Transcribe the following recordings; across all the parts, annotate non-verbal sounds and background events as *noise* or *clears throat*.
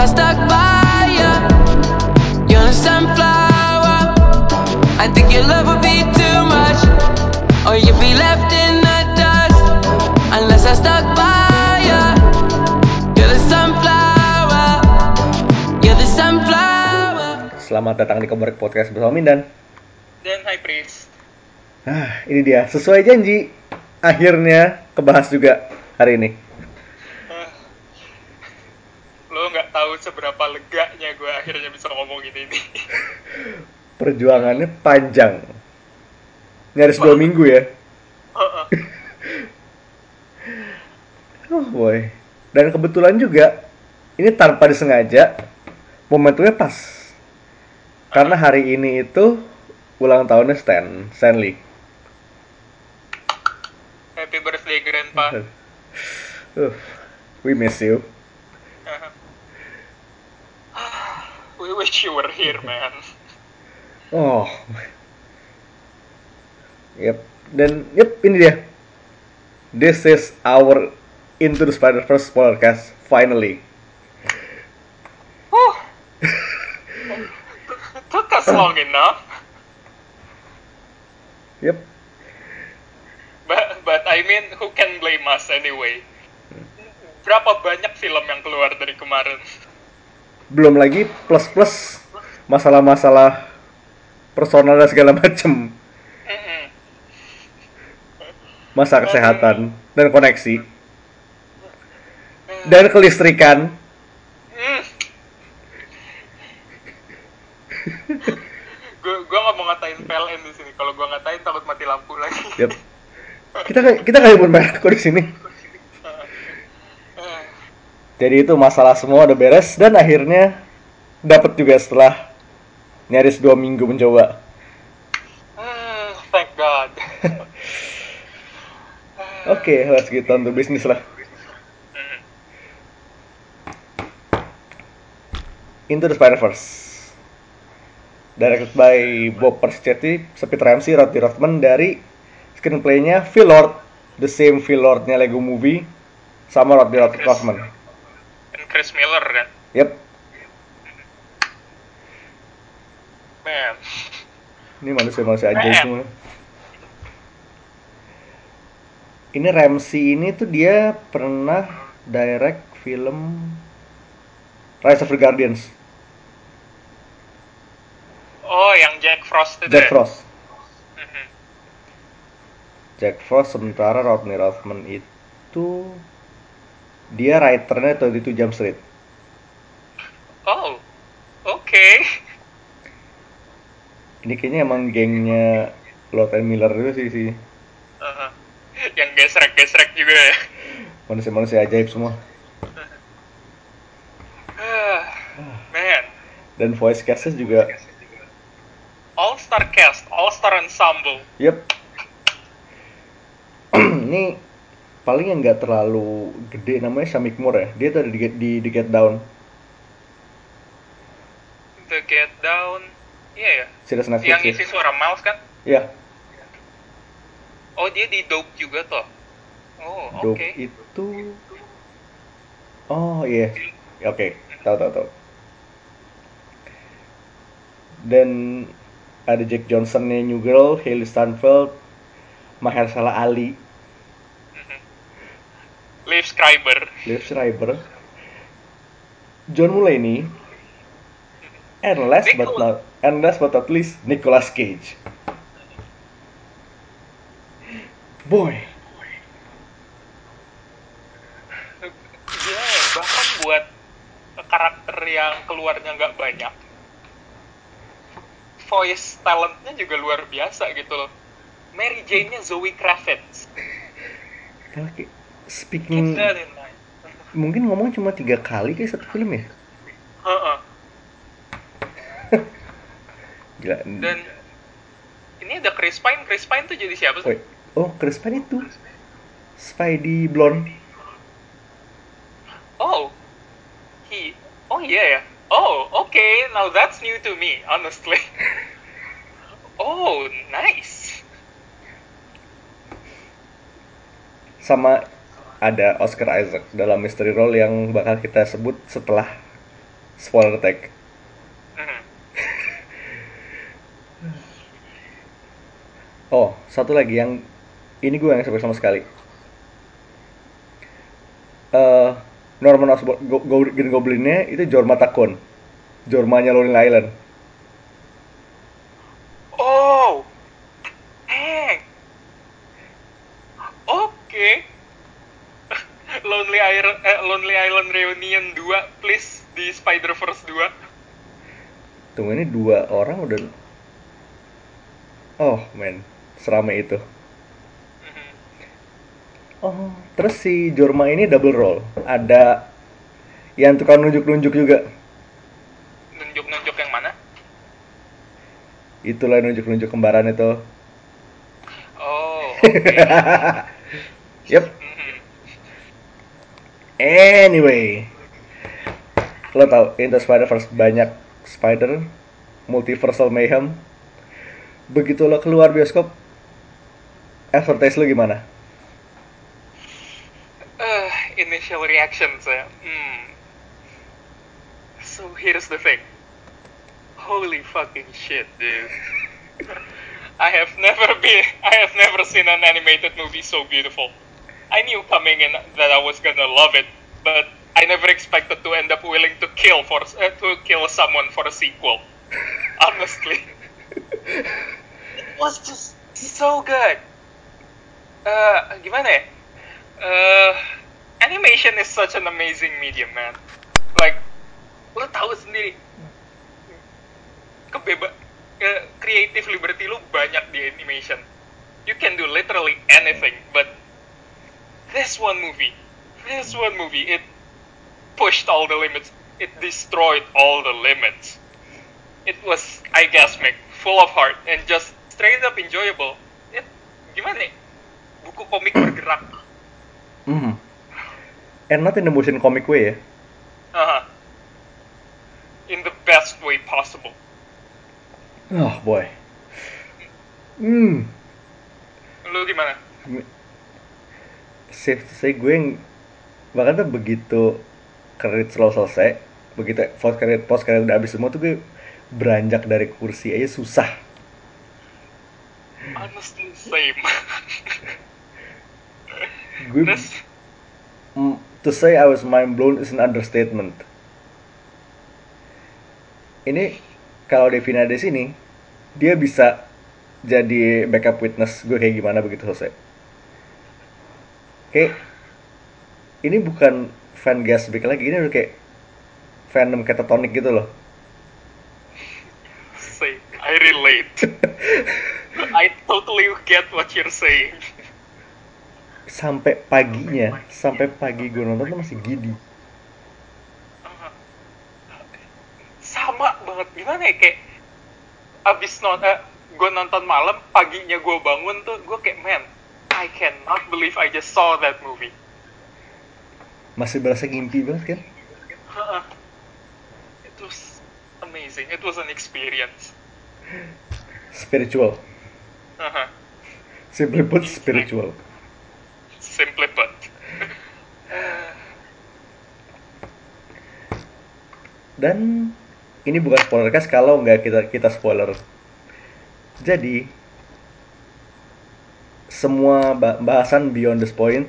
I stuck by you. You're a sunflower. I think your love would be too much, or you'd be left in the dust unless I stuck by you. You're the sunflower. You're the sunflower. Selamat datang di Komorek Podcast bersama Mindan. Dan High Priest. Ah, ini dia sesuai janji. Akhirnya kebahas juga hari ini. Ah. Lo nggak tahu seberapa leganya gue akhirnya bisa ngomongin ini. Perjuangannya panjang. Nyaris dua minggu ya. Heeh. *laughs* Oh boy. Dan kebetulan juga ini tanpa disengaja momentumnya pas. Karena hari ini itu ulang tahunnya Stan, Stanley. Happy birthday Grandpa. *laughs* Uh, we miss you. We wish you were here, *laughs* man. Oh. Yep. Dan yep ini dia. This is our Into the Spider-Verse podcast finally. Whew. *laughs* Took us long enough. Yep. But, but I mean, who can blame us anyway? Berapa banyak film yang keluar dari kemarin? Belum lagi plus-plus masalah-masalah personal dan segala *laughs* macem. Masa kesehatan dan koneksi dan kelistrikan. *laughs* Gue gue nggak mau ngatain PLN di sini. Kalau gue ngatain takut mati lampu lagi. Yep. Kita kita kayak pun merah kok di sini. Jadi itu masalah semua udah beres dan akhirnya dapat juga setelah nyaris dua minggu mencoba. hmm, thank God. *laughs* Oke, let's get on to business lah. Into the Spider-Verse. Directed by Bob Persichetti, Speed Ramsey, Rodney Rothman dari screenplay-nya Phil Lord, the same Phil Lord-nya Lego Movie sama Rodney. Rothman. Chris Miller kan. Yep, Man. ini manusia-manusia Man. semua. Ini Ramsey ini tuh dia pernah direct film Rise of the Guardians, Oh, yang Jack Frost itu Jack ya? Frost. Mhm. Jack Frost sementara Rodney Rothman itu dia writernya 22 Jump Street. Oh, oke. Ini kayaknya emang gengnya Lord and Miller juga sih sih Uh-huh. Yang gesrek-gesrek juga ya. manusia-manusia ajaib semua. *sighs* Man, Dan voice castnya juga, All Star cast, All Star ensemble. yep. *clears throat* ini paling yang nggak terlalu gede namanya Shamik Moore ya. Dia tuh ada di, di, di Get Down, The Get Down. Iya ya. series Netflix Yang ya. isi suara Miles kan? Ya, Oh, dia di Dope juga toh. Oh, oke. Dope itu, oh iya, Ya, oke, tahu tahu tahu. Dan ada Jack Johnsonnya New Girl, Hailey Steinfeld, Mahershala Ali. Liv Schreiber. Liv Schreiber, John Mulaney, and last but not and last but not least Nicolas Cage. Boy, Gila ya, bahkan buat karakter yang keluarnya nggak banyak, voice talentnya juga luar biasa gitu loh. Mary Jane-nya Zoe Kravitz. Speaking mungkin ngomong cuma tiga kali kayak satu film ya. Heeh. *laughs* Gila. Dan ini ada Chris Pine. Chris Pine tuh jadi siapa sih? Wait. Oh, Chris Pine itu Spidey Blonde. Oh, he. Oh iya ya. Oh, okay. Now that's new to me, honestly. *laughs* oh, nice. sama ada Oscar Isaac dalam mystery role yang bakal kita sebut setelah spoiler attack. Mhm. Oh, satu lagi yang ini gue yang suka sama sekali. Eh Norman Osborn Go- Go- Green Goblin-nya itu Jorma Takon. Jormanya Lonely Island. Oh, dang. Oke. Lonely Island, eh, Lonely Island Reunion 2, please di Spider-Verse 2. Tunggu ini dua orang udah Oh, men. Seramai itu. Mhm. Oh, terus si Jorma ini double role. Ada yang tukang nunjuk-nunjuk juga. Nunjuk-nunjuk yang mana? Itulah nunjuk-nunjuk kembaran itu. Oh, *laughs* oke. Yep. Anyway, lo tau Into Spider-Verse banyak spider, multiversal mayhem. Begitu lo keluar bioskop, advertise lo gimana? Uh, initial reactions ya. Hmm. So here's the thing. Holy fucking shit, dude. I have never been I have never seen an animated movie so beautiful. I knew coming in that I was gonna love it, but I never expected to end up willing to kill for uh, to kill someone for a sequel. *laughs* Honestly. It was just so good. Uh, gimana? Uh, animation is such an amazing medium, man. Like, lo tahu sendiri, kebeba, uh, creative liberty lo banyak di animation. You can do literally anything, but this one movie, this one movie, it pushed all the limits. It destroyed all the limits. It was, I guess, make full of heart and just straight up enjoyable. It, gimana ya? Buku komik bergerak. Mhm. And not in the motion comic way ya. Uh-huh. In the best way possible. Oh boy. Hmm. Lu gimana? Safe to say gue yang bahkan tuh begitu kredit selalu selesai, begitu post kredit post kredit udah habis semua tuh gue beranjak dari kursi aja susah. Honestly, same. *laughs* Gue mm, to say I was mind blown is an understatement. Ini kalau Devin ada di sini, dia bisa jadi backup witness gue kayak gimana begitu selesai. Kayak ini bukan fan gasbik lagi, ini udah kayak fandom catatonic gitu loh. same. I relate. I totally get what you're saying. Sampai paginya, sampai pagi gue nonton tuh masih gidi. Sama banget. Gimana ya, kayak abis nonton, gue nonton malam, paginya gue bangun tuh, gue kayak, man, I cannot believe I just saw that movie. Masih berasa ngimpi banget kan? It was amazing. It was an experience. Spiritual. Uh-huh. Simply put, spiritual. Simply put. Dan ini bukan spoiler cast kalau nggak kita kita spoiler. Jadi semua ba- bahasan beyond this point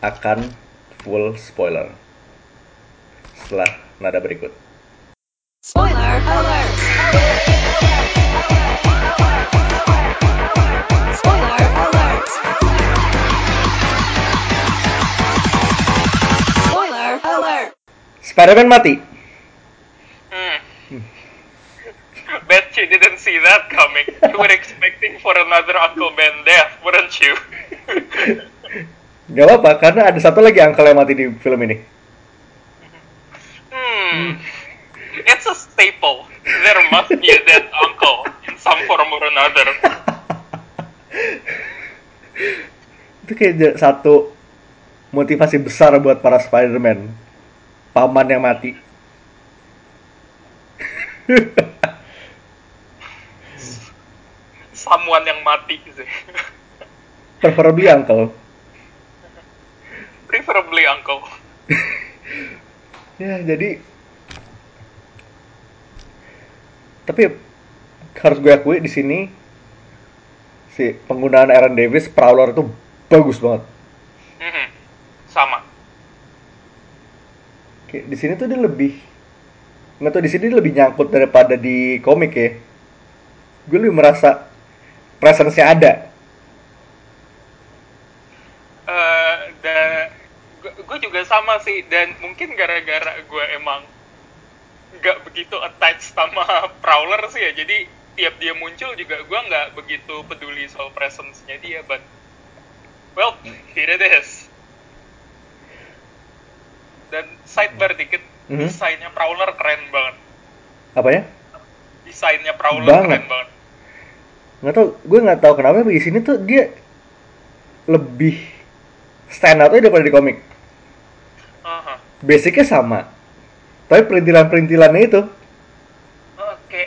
akan full spoiler setelah nada berikut. Spoiler alert! Spoiler alert! Spoiler alert! Spider-Man mati. Hmm. Bet you didn't see that coming. You were expecting for another Uncle Ben death, weren't you? Gak apa-apa karena ada satu lagi uncle yang mati di film ini. Hmm. It's a staple. There must be a dead uncle in some form or another. Itu kayak satu motivasi besar buat para Spider-Man. Paman yang mati. Someone yang mati sih. *laughs* Preferably uncle. Preferably uncle. *laughs* Ya, jadi Tapi harus gue akui di sini si penggunaan Aaron Davis Prowler itu bagus banget. Mhm. Sama. Kayak di sini tuh dia lebih nggak tahu di sini dia lebih nyangkut daripada di komik ya. Gue lebih merasa presence-nya ada. eh dan gue juga sama sih dan mungkin gara-gara gue emang nggak begitu attached sama *laughs* Prowler sih ya jadi tiap dia muncul juga gue nggak begitu peduli soal presence-nya dia but well here it is dan sidebar dikit Mhm. desainnya Prowler keren banget Apanya? desainnya Prowler Banget. keren banget nggak tahu gue nggak tahu kenapa di sini tuh dia lebih stand out aja daripada di komik. Aha. basicnya sama. Tapi perintilan-perintilannya itu. Oke.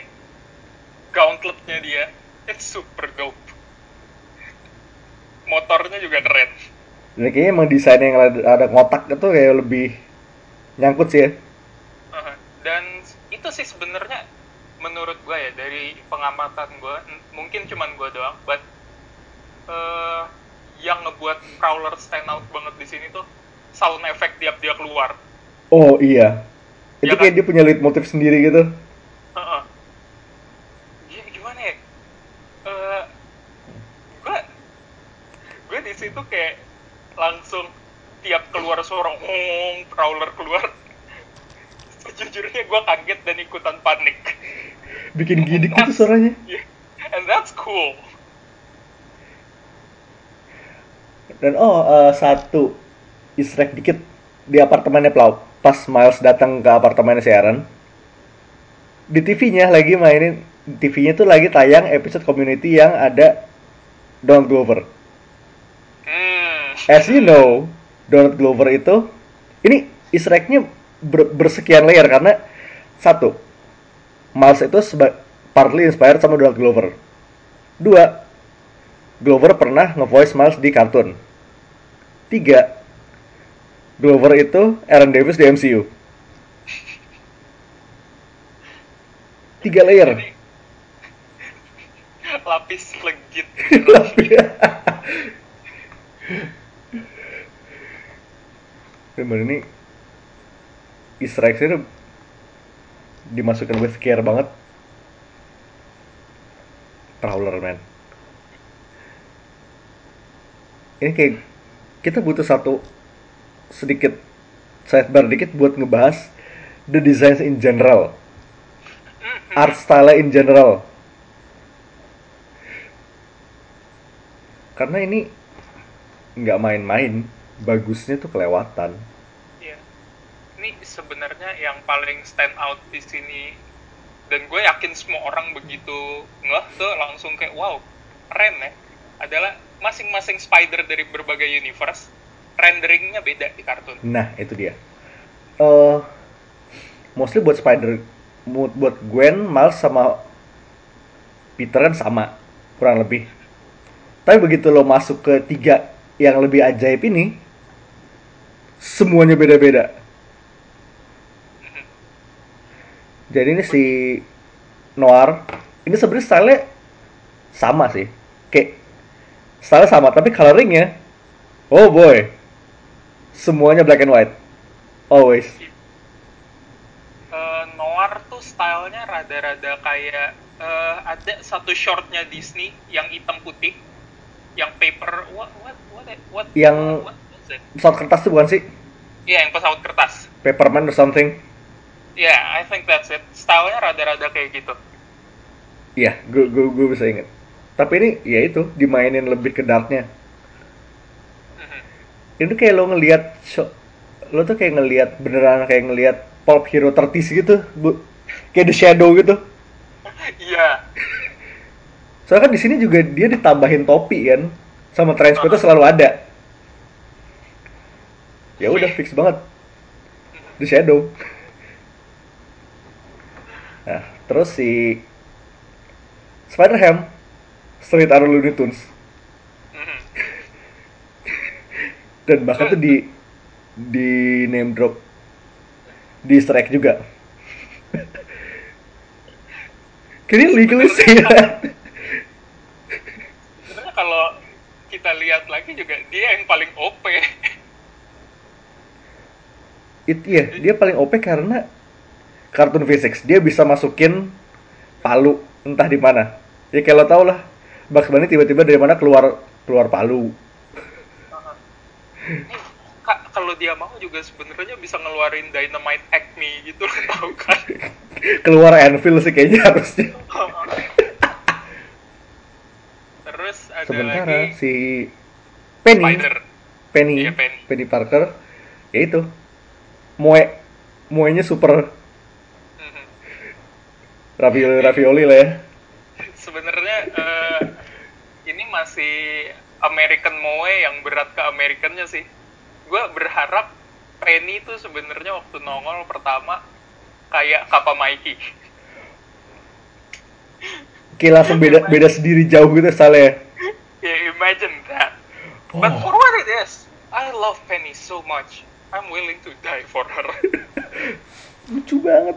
Gauntletnya dia. It's super dope. Motornya juga keren. Dan kayaknya emang desain yang ada, ada ngotak itu kayak lebih nyangkut sih ya. Aha. dan itu sih sebenarnya menurut gue ya dari pengamatan gue mungkin cuman gue doang but eh, yang ngebuat Prowler stand out banget di sini tuh sound effect tiap dia keluar. Oh iya. Itu kan? kayak dia punya lead motif sendiri gitu? Heeh. Gi- gimana ya? Eh, gue gue di situ kayak langsung tiap keluar suara ngong Prowler keluar sejujurnya gue kaget dan ikutan panik. Bikin gidik gitu suaranya. Yeah. and that's cool. Dan oh eh, satu egg dikit di apartemennya Plau. Pas Miles datang ke apartemennya si Aaron. Di TV-nya lagi mainin. TV-nya tuh lagi tayang episode community yang ada Donald Glover. Hmm. as you know Donald Glover itu ini easter egg-nya ber- bersekian layer karena satu Miles itu seba- partly inspired sama Donald Glover. Dua Glover pernah nge-voice Miles di kartun. Tiga Glover itu Aaron Davis di MCU tiga layer *laughs* lapis legit. *laughs* Bener *laughs* ini Easter egg ini dimasukin with care banget. Prowler man. Ini kayak kita butuh satu sedikit sidebar dikit buat ngebahas the designs in general, art style in general. Karena ini nggak main-main, bagusnya tuh kelewatan. Ini sebenarnya yang paling stand out di sini dan gue yakin semua orang begitu ngeh tuh langsung kayak wow keren ya adalah masing-masing spider dari berbagai universe renderingnya beda di kartun. Nah, itu dia. Eh, mostly buat Spider, buat Gwen, Miles sama Peter kan sama, kurang lebih. Tapi begitu lo masuk ke tiga yang lebih ajaib ini, semuanya beda-beda. Jadi ini si Noir, ini sebenarnya style sama sih, kayak style sama, tapi coloringnya, oh boy, semuanya black and white, always. Eh, Noir tuh stylenya rada-rada kayak eh, ada satu shortnya Disney yang hitam putih yang paper what what what what Yang- what, what kertas tuh bukan sih? Iya, yang pesawat kertas. Paperman or something? Yeah, I think that's it. Stylenya rada-rada kayak gitu. Iya, gue gue gue bisa inget. Tapi ini ya itu dimainin lebih ke darknya. Mhm. Ini kayak lo ngelihat lo tuh kayak ngelihat beneran kayak ngelihat pulp hero tertis gitu, bu, kayak The Shadow gitu. Iya. *laughs* Soalnya kan di sini juga dia ditambahin topi kan, sama transporter selalu ada. Ya udah fix banget. The Shadow. Nah, terus si Spider-Ham Street Art Looney Tunes Mhm. dan bahkan tuh di di name drop di egg juga Can you legally say that? Sebenarnya kalau kita lihat lagi juga dia yang paling OP. It, iya, dia paling OP karena kartun physics. Dia bisa masukin palu entah di mana. Ya kayak lo tau lah, Bugs Bunny tiba-tiba dari mana keluar keluar palu. Kak, kalau dia mau juga sebenarnya bisa ngeluarin dynamite acme gitu lo tau kan? *laughs* Keluar anvil sih kayaknya harusnya. Terus ada Sementara lagi si Penny, Spider. Penny, Iya, Penny. Penny Parker, ya itu, moe, moenya super. Ravioli ravioli lah ya. Sebenarnya eh, ini masih American Moe yang berat ke Americannya sih. Gue berharap Penny itu sebenarnya waktu nongol pertama kayak Kappa Mikey. *laughs* Kayak langsung beda beda sendiri jauh gitu soalnya. Yeah, imagine that. But Oh. for what it is, I love Penny so much. I'm willing to die for her. *laughs* Lucu banget.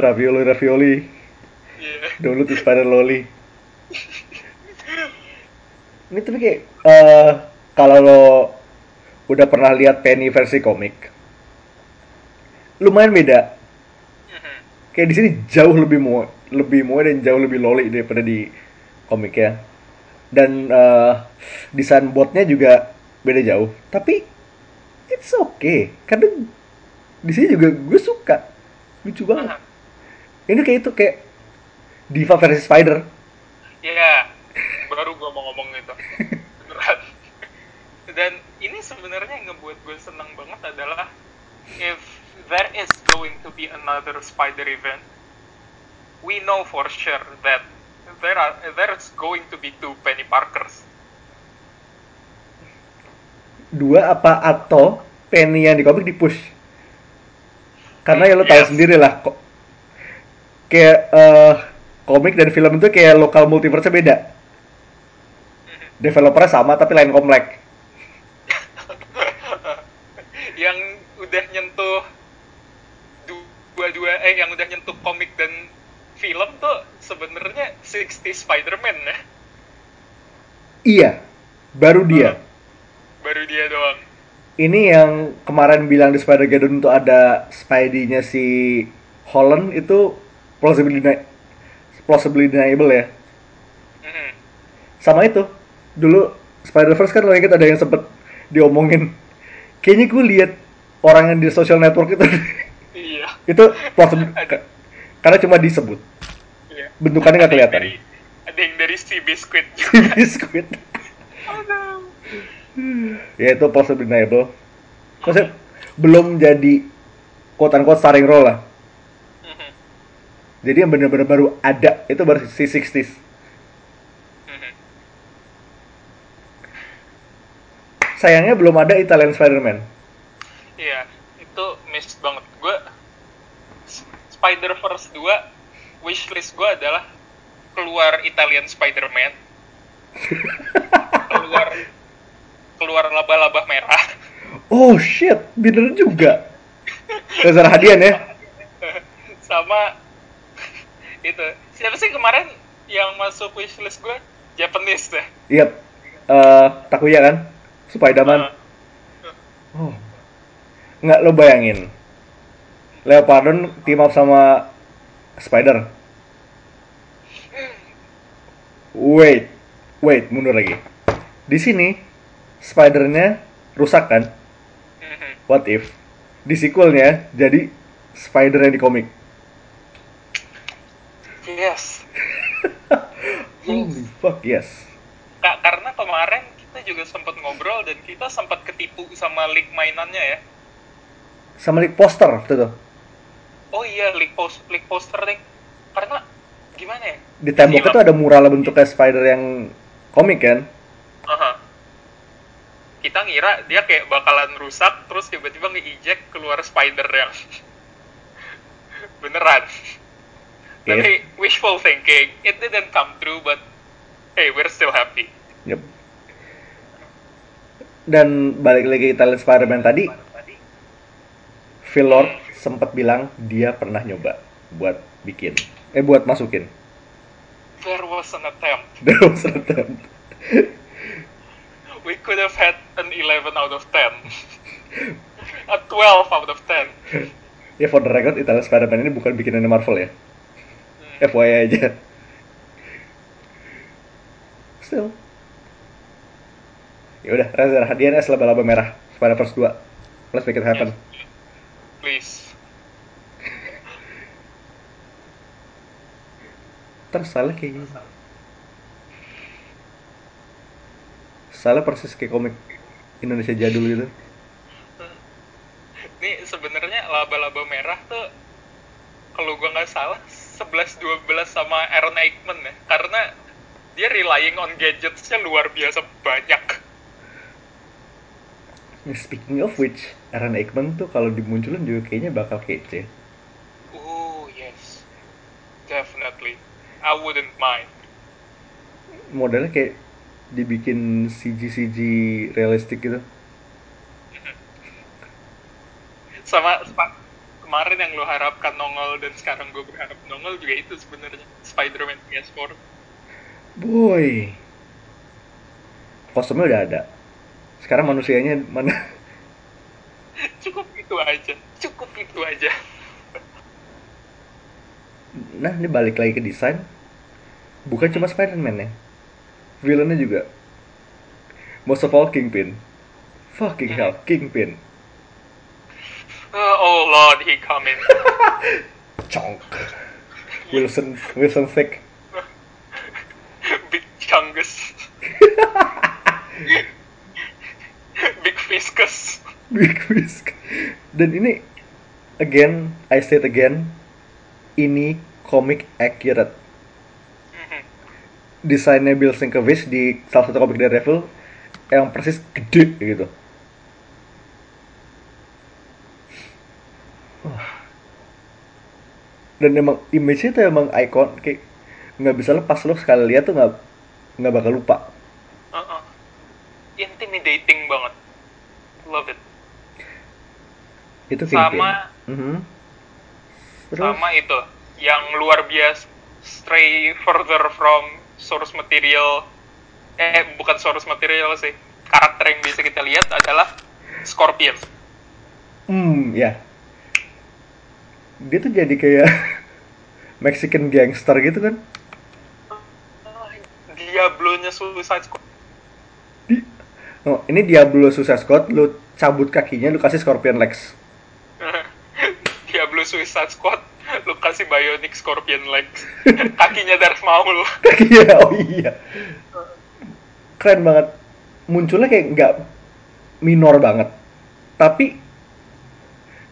Ravioli ravioli. yeah. Download tuh Spider Loli. Ini tapi kayak eh kalau lo udah pernah lihat Penny versi komik, lumayan beda. Mhm. Kayak di sini jauh lebih moe, lebih moe dan jauh lebih loli daripada di komik ya. Dan eh, desain botnya juga beda jauh. Tapi it's okay. Kadang di sini juga gue suka. Lucu banget. Ini kayak itu kayak Diva versi Spider. Ya, baru gue mau ngomong itu. *laughs* Beneran. Dan ini sebenarnya yang ngebuat gue senang banget adalah if there is going to be another spider event, we know for sure that there are there's going to be two Penny Parkers. dua apa atau Penny yang di komik di push karena ya lo tahu Yes. sendiri lah kok kayak eh, komik dan film itu kayak lokal multiverse beda developernya sama tapi lain komplek *laughs* yang udah nyentuh dua-dua eh yang udah nyentuh komik dan film tuh sebenarnya 60 Spider-Man ya. iya baru dia Baru dia doang. Ini yang kemarin bilang di Spider-Geddon itu ada Spidey-nya si Holland itu plausibly deni- plausibly deniable ya Mhm. sama itu dulu Spider-Verse kan lo inget ada yang sempet diomongin kayaknya gue lihat orang yang di social network itu Iya. *laughs* itu plausible ke- karena cuma disebut Iya. bentukannya nggak kelihatan Dari, ada yang dari si biskuit *laughs* si biskuit. Ya itu possibly deniable maksudnya belum jadi quote unquote starring role lah Mhm. jadi yang benar-benar baru ada itu baru si 60s Mhm. sayangnya belum ada Italian Spider-Man Iya, itu miss banget. Gue Spider-Verse 2 wishlist gue adalah keluar Italian Spider-Man. *laughs* keluar keluar laba-laba merah. oh shit bener juga Reza Rahadian ya *laughs* Sama itu. Siapa sih kemarin yang masuk wishlist gue? Japanese deh. Iya, eh Takuya kan, Spiderman. Uh, Oh. Nggak lo bayangin. Leopardon team up sama Spider. Wait, wait, mundur lagi. Di sini Spidernya rusak kan? mhm. What if di sequelnya jadi Spider yang di komik? Yes. *laughs* Holy fuck, yes. Kak, karena kemarin kita juga sempat ngobrol dan kita sempat ketipu sama leak mainannya ya. Sama di poster waktu itu. Oh iya, leak post leak poster nih. Karena gimana ya? Di tembok itu ada mural bentuknya Spider yang komik kan? Aha. Kita ngira dia kayak bakalan rusak, terus tiba-tiba nge-eject keluar spider yang *laughs* beneran. Yes. Tapi wishful thinking, it didn't come true, but hey, we're still happy. Yep. Dan balik lagi Italian Spider-Man tadi, Phil Lord sempat bilang dia pernah nyoba buat bikin, eh buat masukin. There was an attempt. There was an attempt. *laughs* We could have had an 11 out of 10. a 12 out of 10. Ya for the record, Italian Spider-Man ini bukan bikinan Marvel ya. Hmm. FYI aja. Still. Ya udah, Razer, DNS laba-laba merah. Spider-Verse 2. Let's make it happen. Please. Terus salah kayak gini. Salah persis kayak komik Indonesia jadul gitu. Ini sebenarnya laba-laba merah tuh kalau gua nggak salah 11 12 sama Aaron Eichmann ya. Karena dia relying on gadgetsnya luar biasa banyak. Nah, Speaking of which, Aaron Aikman tuh kalau dimunculin juga kayaknya bakal kece. Oh, yes. Definitely. I wouldn't mind. Modelnya kayak dibikin CG-CG realistik gitu. Sama kemarin yang lo harapkan nongol dan sekarang gue berharap nongol juga itu sebenarnya Spider-Man PS4. Boy. Kostumnya udah ada. Sekarang manusianya mana? *laughs* Cukup itu aja. Cukup itu aja. Nah, ini balik lagi ke desain. Bukan cuma Spider-Man ya. Villainnya juga. Most of all Kingpin. Fucking hell, Kingpin. Uh, oh lord, he coming. *laughs* Chonk. Wilson, Wilson Fick. Big Chungus. *laughs* Big Fiskus. Big Whisk. Dan ini, again, I state again, ini comic accurate. Desainnya Bill Sienkiewicz di salah satu komik Daredevil yang persis gede gitu. Dan emang image-nya tuh emang icon kayak nggak bisa lepas lo sekali lihat tuh nggak nggak bakal lupa. Uh-uh. Intimidating banget. Love it. Itu Sama-. Mhm. Terus, Sama itu, yang luar biasa stray further from source material. Eh, bukan source material sih. Karakter yang bisa kita lihat adalah Scorpion. hmm, ya. Dia tuh jadi kayak *laughs* Mexican gangster gitu kan. Diablo-nya Suicide Squad. Di, oh, ini Diablo Suicide Squad, lu cabut kakinya, lu kasih Scorpion Legs. *laughs* Diablo Suicide Squad, lu kasih Bionic Scorpion legs. *laughs* Kakinya Darth Maul. Kakinya, *laughs* oh iya. Keren banget. Munculnya kayak nggak minor banget. Tapi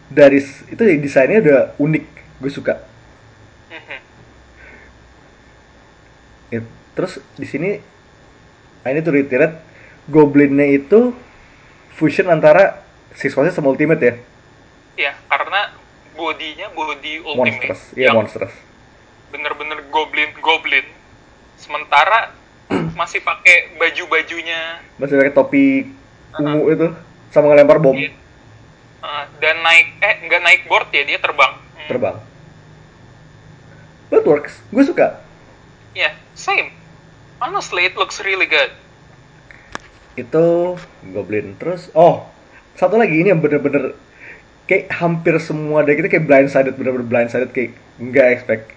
dari itu ya, desainnya udah unik, gue suka. Ya, terus di sini I need to reiterate Goblinnya itu fusion antara Forces sama Ultimate ya, Ya, karena bodinya body ultimate monstrous, iya yang monstrous. bener-bener goblin goblin. Sementara *clears throat* masih pakai baju-bajunya Masih pakai topi ungu itu sama ngelempar bom Iya. uh, dan naik eh nggak naik board ya dia terbang. Hmm, terbang. But works, gue suka. Ya, same. Honestly, it looks really good. Itu Goblin terus. Oh, satu lagi ini yang bener-bener kayak hampir semua dari kita kayak blindsided, bener-bener blindsided kayak nggak expect.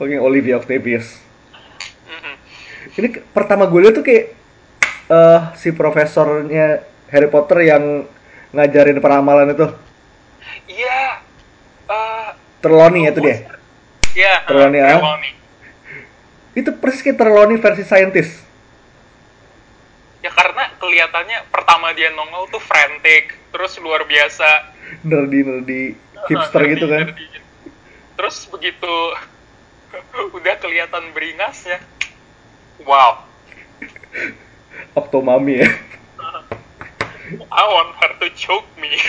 Fucking Olivia Octavius. Mhm. Ini pertama gue liat tuh kayak eh si profesornya Harry Potter yang ngajarin peramalan itu. Iya. eh Trelawney ya itu dia. ya, Trelawney, uh. Trelawney. Itu persis kayak Trelawney versi scientist. Ya karena kelihatannya pertama dia nongol tuh frantic, terus luar biasa Nerdy nerdy hipster Nerdy, gitu kan. nerdy. Terus begitu *laughs* udah kelihatan beringasnya, wow, Octomami ya. *laughs* I want her to choke me. *laughs*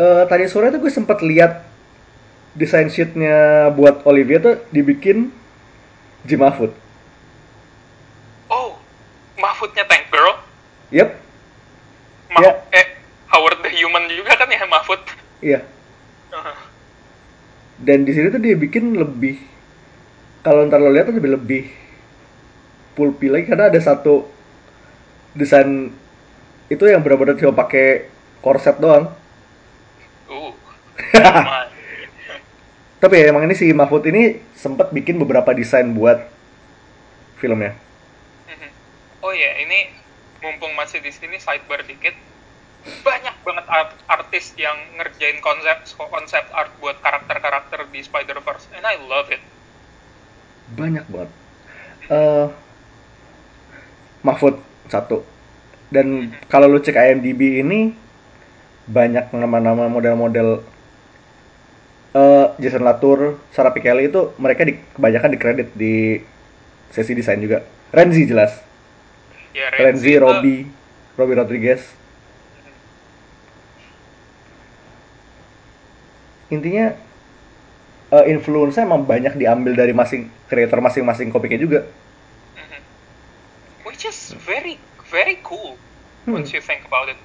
Eh, tadi sore tuh gue sempat lihat desain sheetnya buat Olivia tuh dibikin Jim Mahfood. Mahfudnya Tank Girl, Yep, Ma- Ya. eh Howard the Human juga kan ya Mahfud. iya. dan di sini tuh dia bikin lebih kalau ntar lo lihat tuh lebih lebih pulpi lagi karena ada satu desain itu yang benar-benar cuma pakai korset doang Uh. *laughs* tapi ya emang ini si Mahfud ini sempat bikin beberapa desain buat filmnya. Oh ya, ini mumpung masih di sini sidebar dikit. Banyak banget art- artis yang ngerjain konsep konsep art buat karakter-karakter di Spider-Verse and I love it. banyak banget eh Mahfud satu dan kalau lu cek IMDb ini banyak nama-nama model-model eh Jason Latour, Sarah Pikeli itu mereka di, kebanyakan dikredit di sesi desain juga. Renzi jelas. Ya, Renzi, itu- Robbie, Robbie Rodriguez. Intinya eh influence emang banyak diambil dari masing creator masing-masing komiknya juga. Mhm. Which is very very cool Hmm. once you think about it.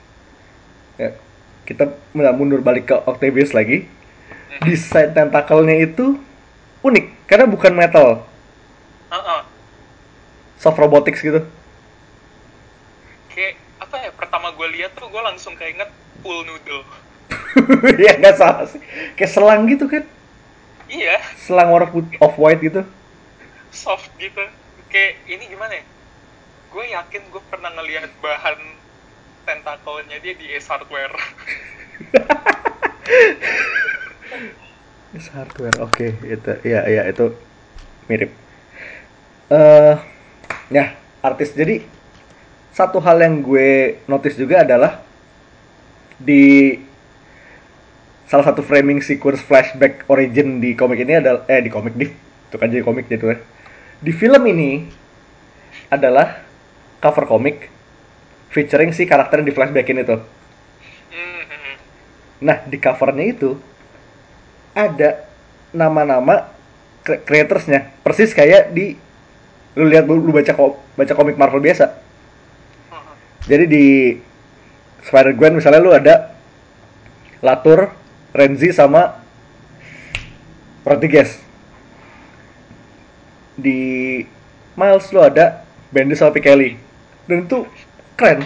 Ya, kita mun- mundur balik ke Octavius lagi. Mhm. Desain tentakelnya itu unik karena bukan metal, Uh-uh. soft robotics gitu. Kayak apa ya? Pertama gue lihat tuh gue langsung keinget pool noodle. *laughs* ya nggak salah sih. Kayak selang gitu kan. Iya, Selang warna put- off white gitu. soft gitu. Kayak ini gimana ya? Gue yakin gue pernah ngelihat bahan tentakelnya dia di Ace Hardware. *laughs* It's hardware. Oke, itu ya ya itu mirip. Eh ya, artis. Jadi satu hal yang gue notice juga adalah di salah satu framing sequence flashback origin di komik ini adalah eh di komik di itu kan jadi komik gitu ya. Di film ini adalah cover komik featuring si karakter yang di flashbackin itu. Mhm. Nah, di covernya itu ada nama-nama cre- creatorsnya. Persis kayak di lu lihat lu baca baca komik Marvel biasa. Jadi di Spider-Gwen misalnya lu ada Latour, Renzi sama Rodriguez. Di Miles lu ada Bendis sama Pikeli. Dan itu keren.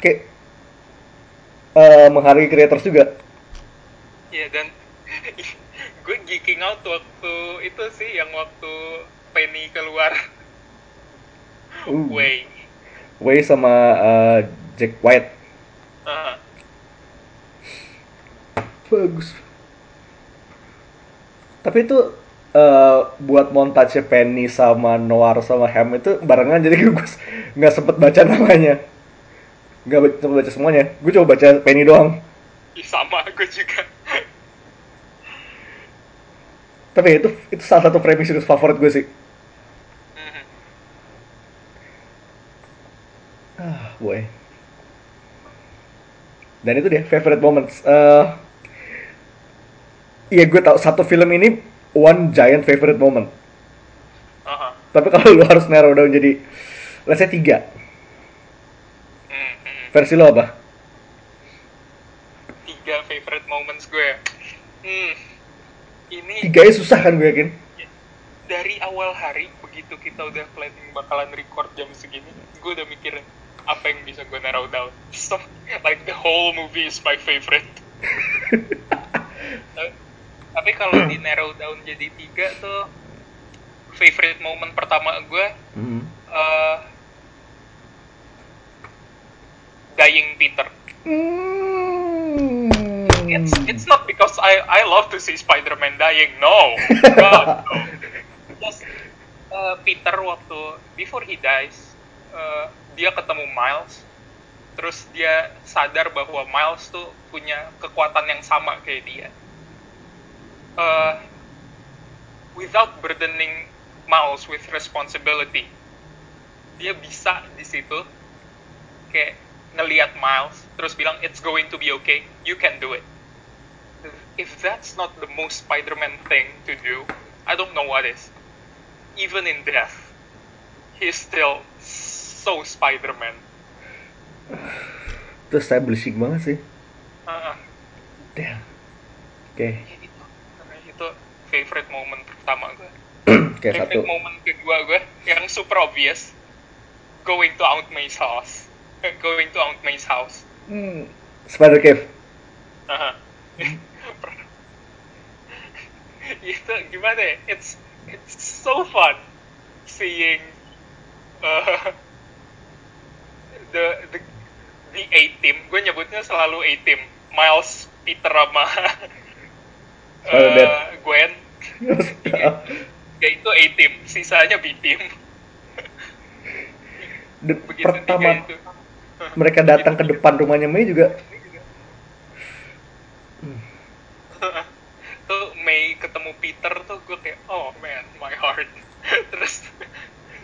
Kayak eh, menghargai creators juga. Iya dan *laughs* gue geeking out waktu itu sih yang waktu Penny keluar Uh. Way. Way sama eh, Jack White. Uh, Bagus. Tapi itu eh, buat montage Penny sama Noir sama Ham itu barengan jadi *laughs* gue nggak sempet baca namanya. Nggak sempet baca semuanya. Gue coba baca Penny doang. ih, sama gue juga. Tapi itu itu salah satu series favorit gue sih. Ah, boy. Dan itu deh favorite moments. Eh Iya gue tau satu film ini one giant favorite moment. Uh-huh. Tapi kalau lu harus narrow down jadi let's say tiga. Mhm. Versi lo apa? Tiga favorite moments gue. Hmm. Ini Tiganya susah kan gue yakin. dari awal hari begitu kita udah planning bakalan record jam segini, gue udah mikirin apa yang bisa gue narrow down. So, like the whole movie is my favorite. Tapi- *laughs* Tapi kalau di narrow down jadi tiga tuh favorite moment pertama gue Hmm. eh, dying Peter. Hmm. It's it's not because I I love to see Spider-Man dying. No, *laughs* God, no. Just uh, Peter waktu before he dies, uh, dia ketemu Miles, terus dia sadar bahwa Miles tuh punya kekuatan yang sama kayak dia. Uh, without burdening Miles with responsibility, dia bisa di situ kayak ngelihat Miles terus bilang it's going to be okay, you can do it. If that's not the most Spider-Man thing to do, I don't know what is. Even in death, he's still so Spider-Man. Itu establishing banget sih. Uh, Damn. Oke, itu karena itu favorite moment pertama gue *clears throat* satu. favorite moment kedua gue yang super obvious going to Aunt May's house Eh, going to Aunt May's house Hmm, Spider Cave. Aha. *laughs* itu gimana ya it's it's so fun seeing uh, *laughs* the the the A team gue nyebutnya selalu A team Miles Peter sama uh, *laughs* Gwen. *laughs* Ya itu A team sisanya B team Dan begitu pertama itu. mereka datang ke depan rumahnya Mei juga. Tuh May ketemu Peter tuh gue kayak oh man my heart. Terus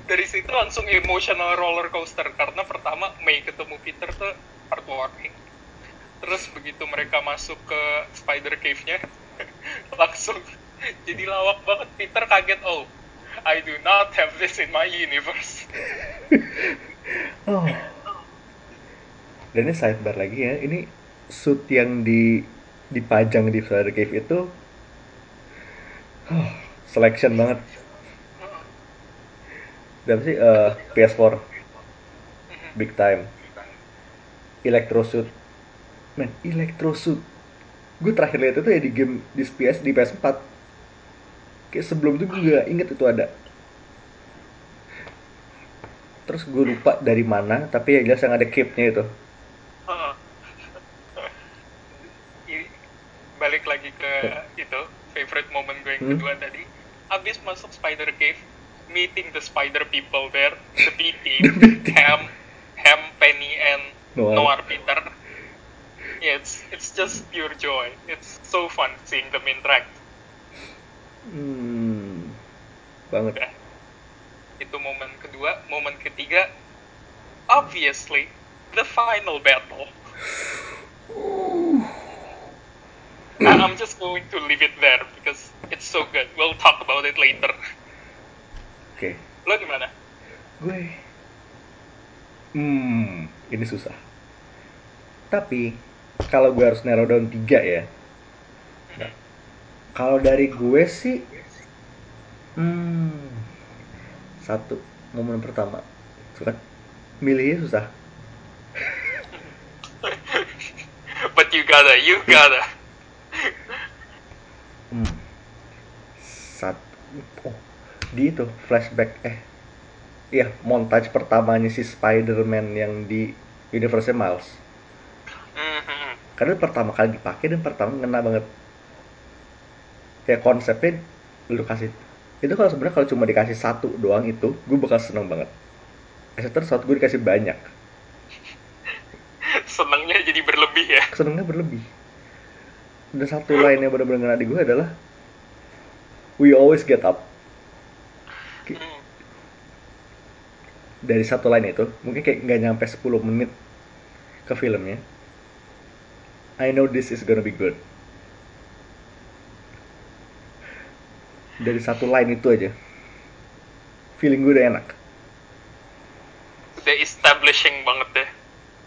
dari situ langsung emotional roller coaster karena pertama May ketemu Peter tuh heartwarming terus begitu mereka masuk ke Spider Cave-nya *laughs* langsung jadi lawak banget Peter kaget oh I do not have this in my universe *laughs* Oh. Dan ini sidebar lagi ya. Ini suit yang di dipajang di Spider Cave itu selection banget. Berapa sih? Eh, PS4 big time. Electro suit. Men, Electro suit. Gue terakhir lihat itu ya di game di PS di PS4. Kayak sebelum itu gue gak inget itu ada. Terus gue lupa dari mana, tapi yang jelas yang ada cape-nya itu. *laughs* Balik lagi ke itu favorite moment gue yang Hmm. kedua tadi abis masuk Spider Cave meeting the Spider people there the B *laughs* team Ham Ham Penny and Noir. Noir Peter yeah, it's it's just pure joy it's so fun seeing them interact Hmm, banget. Udah. itu momen kedua momen ketiga obviously the final battle *sighs* I'm just going to leave it there because it's so good. We'll talk about it later. Oke, Lo gimana? gue. Hmm, ini susah. Tapi kalau gue harus narrow down tiga ya. Nah, kalau dari gue sih, hmm, satu momen pertama, kan milihnya susah. *laughs* But you gotta, you gotta. Hmm. Satu, oh, di itu flashback eh, iya montage pertamanya si Spider-Man yang di Universe Miles. Mhm. karena pertama kali dipakai dan pertama ngena banget kayak konsepnya lu kasih itu kalau sebenarnya kalau cuma dikasih satu doang itu gue bakal seneng banget Exeter saat gue dikasih banyak *laughs* Senangnya jadi berlebih ya. senengnya berlebih dan satu lain yang benar-benar ngena di gue adalah we always get up dari satu line itu mungkin kayak nggak nyampe 10 menit ke filmnya I know this is gonna be good dari satu line itu aja feeling gue udah enak Udah establishing banget deh.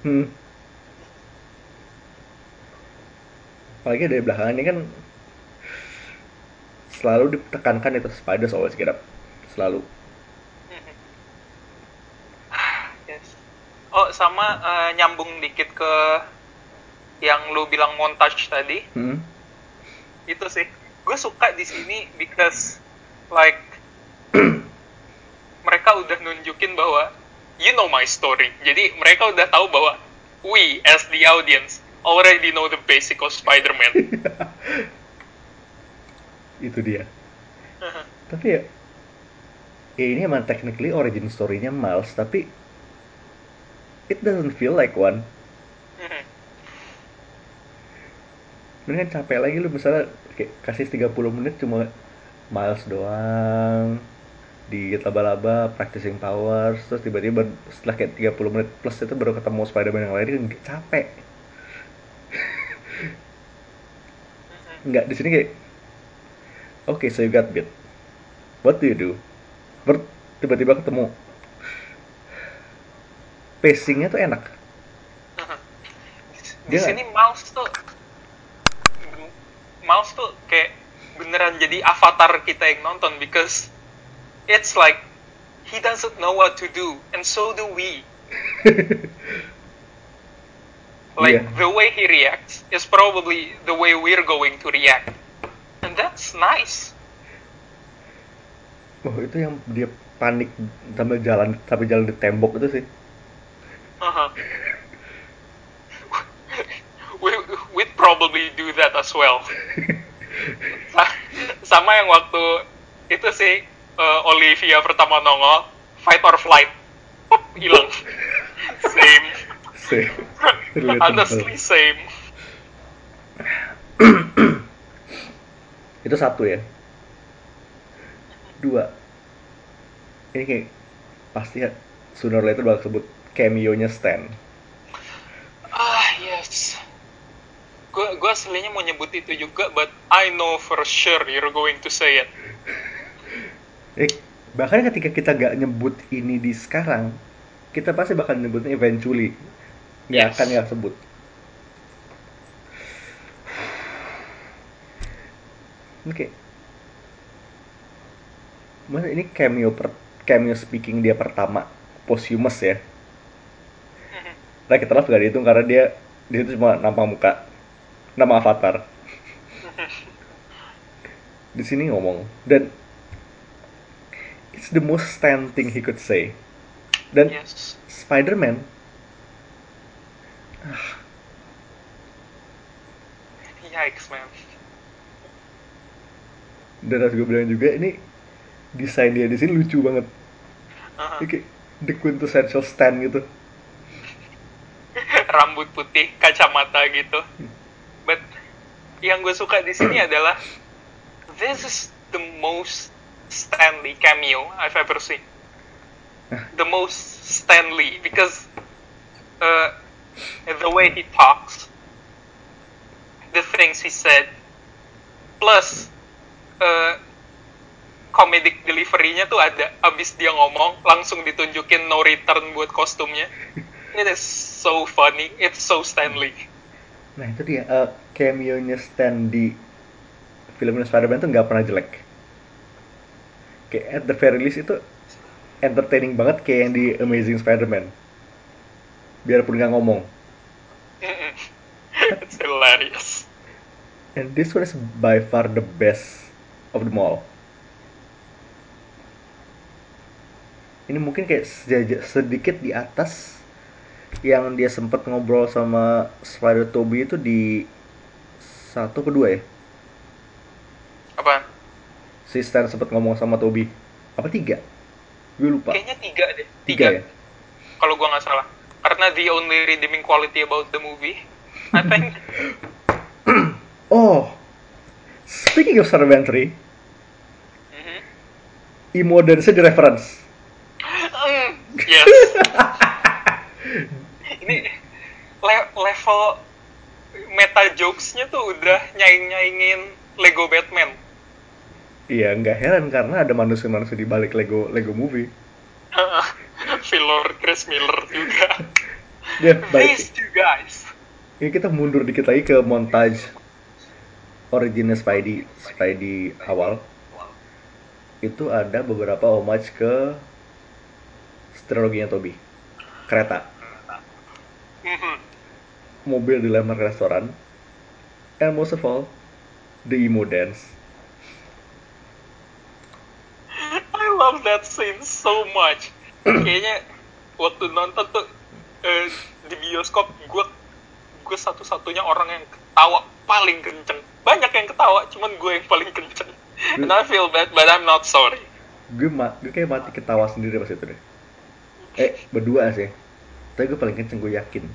hmm. apalagi dari belakang ini kan selalu ditekankan itu spiders always get up selalu Mhm. Yes. Oh, sama eh, nyambung dikit ke yang lu bilang montage tadi. hmm. itu sih. Gue suka di sini because like *clears throat* mereka udah nunjukin bahwa you know my story. Jadi mereka udah tahu bahwa we as the audience already know the basic of Spider-Man. *laughs* Itu dia. Tapi ya ya ini emang technically origin story-nya Miles tapi it doesn't feel like one. Ini kan capek lagi lu misalnya kayak kasih 30 menit cuma Miles doang di laba-laba practicing powers terus tiba-tiba setelah kayak 30 menit plus itu baru ketemu Spider-Man yang lain kan kayak capek. Nggak di sini kayak oke so you got bit what do you do? Ber- tiba-tiba ketemu pacingnya tuh enak di Dia- sini Miles tuh Miles tuh kayak beneran jadi avatar kita yang nonton because it's like he doesn't know what to do and so do we. *laughs* Like Yeah. the way he reacts is probably the way we're going to react. And that's nice. Oh itu yang dia panik sambil jalan sambil jalan di tembok itu sih. Uh-huh. we, we'd probably do that as well. Sa- *laughs* Sama yang waktu itu sih uh, Olivia pertama nongol, fight or flight, hilang. Same. Relatable. *laughs* Honestly same. *coughs* Itu satu ya. Dua. Ini kayak pasti ya, sooner or later bakal sebut cameo-nya Stan. Ah yes. Gue gue aslinya mau nyebut itu juga, but I know for sure you're going to say it. Eh, bahkan ketika kita gak nyebut ini di sekarang, kita pasti bakal nyebutnya eventually. Nggak Yes. akan nggak sebut. Oke. Mas ini cameo per, cameo speaking dia pertama posthumous ya. Mhm. Nah kita gak dihitung karena dia dia itu cuma nampak muka, nama avatar. *laughs* Di sini ngomong dan it's the most stand thing he could say. Dan Yes. Spider-Man Yikes man. dan harus gue bilang juga ini desain dia di sini lucu banget. Uh-huh. Ini kayak the quintessential Stan gitu. Rambut putih, kacamata gitu. But yang gue suka di sini *clears throat* adalah this is the most Stanley cameo I've ever seen. The most Stanley because uh, the way he talks, the things he said, plus uh, comedic delivery-nya tuh ada. Abis dia ngomong, langsung ditunjukin no return buat kostumnya. *laughs* It is so funny. It's so Stanley. Nah itu dia eh, cameo-nya Stan di filmnya Spider-Man tuh nggak pernah jelek. Kayak at the very least itu entertaining banget kayak yang di Amazing Spider-Man. Biarpun nggak ngomong. *laughs* it's hilarious. And this one is by far the best of them all. Ini mungkin kayak sedikit di atas yang dia sempat ngobrol sama Spider Toby itu di satu kedua ya. Apaan? Si Stan sempat ngomong sama Toby. Apa tiga? Gue lupa. Kayaknya tiga deh. Tiga ya. Kalau gua nggak salah. Karena the only redeeming quality about the movie, I think, *coughs* Oh, speaking of Sarventry, Mhm. Imo dan di reference. Mm, *laughs* yes. *laughs* Ini le- level meta jokes-nya tuh udah nyaing-nyaingin Lego Batman. Iya, nggak heran karena ada manusia-manusia di balik Lego Lego Movie. *laughs* Phil Lord, Chris Miller juga. *laughs* Ya, baik. These two guys. Ini kita mundur dikit lagi ke montage originnya Spidey, Spidey awal. Itu ada beberapa homage ke triloginya Toby. Kereta. Mobil dilempar ke restoran, and most of all, the emo dance. I love that scene so much. Kayaknya waktu nonton tuh eh, di bioskop gue gue satu-satunya orang yang ketawa paling kenceng. Banyak yang ketawa, cuman gue yang paling kenceng. And I feel bad, but I'm not sorry. Gue, ma gue kayak mati ketawa sendiri pas itu deh. Eh, berdua sih. Tapi gue paling kenceng, gue yakin.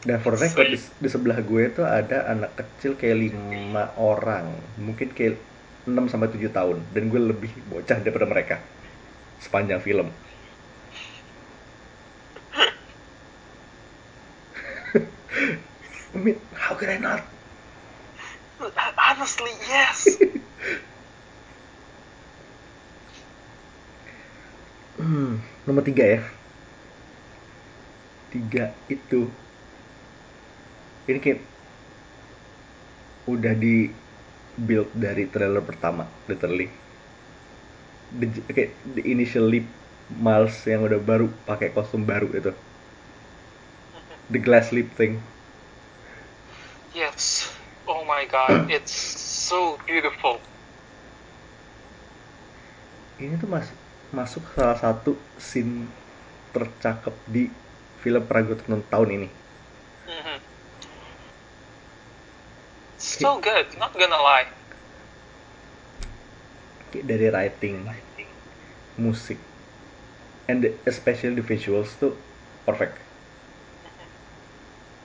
Dan for the record, di, di sebelah gue tuh ada anak kecil kayak lima orang. Mungkin kayak 6 sampai 7 tahun. Dan gue lebih bocah daripada mereka. Sepanjang film. *laughs* I mean, how could I not? Honestly, yes. *laughs* Hmm, nomor tiga ya. Tiga itu. Ini kayak udah di build dari trailer pertama literally the, kayak the initial leap Miles yang udah baru pakai kostum baru itu the glass leap thing Yes. Oh my god, it's so beautiful. ini tuh mas masuk salah satu scene tercakep di film pernah gue tonton tahun ini Mhm. So good, not gonna lie. Kayak dari writing musik and the- especially the visuals tuh perfect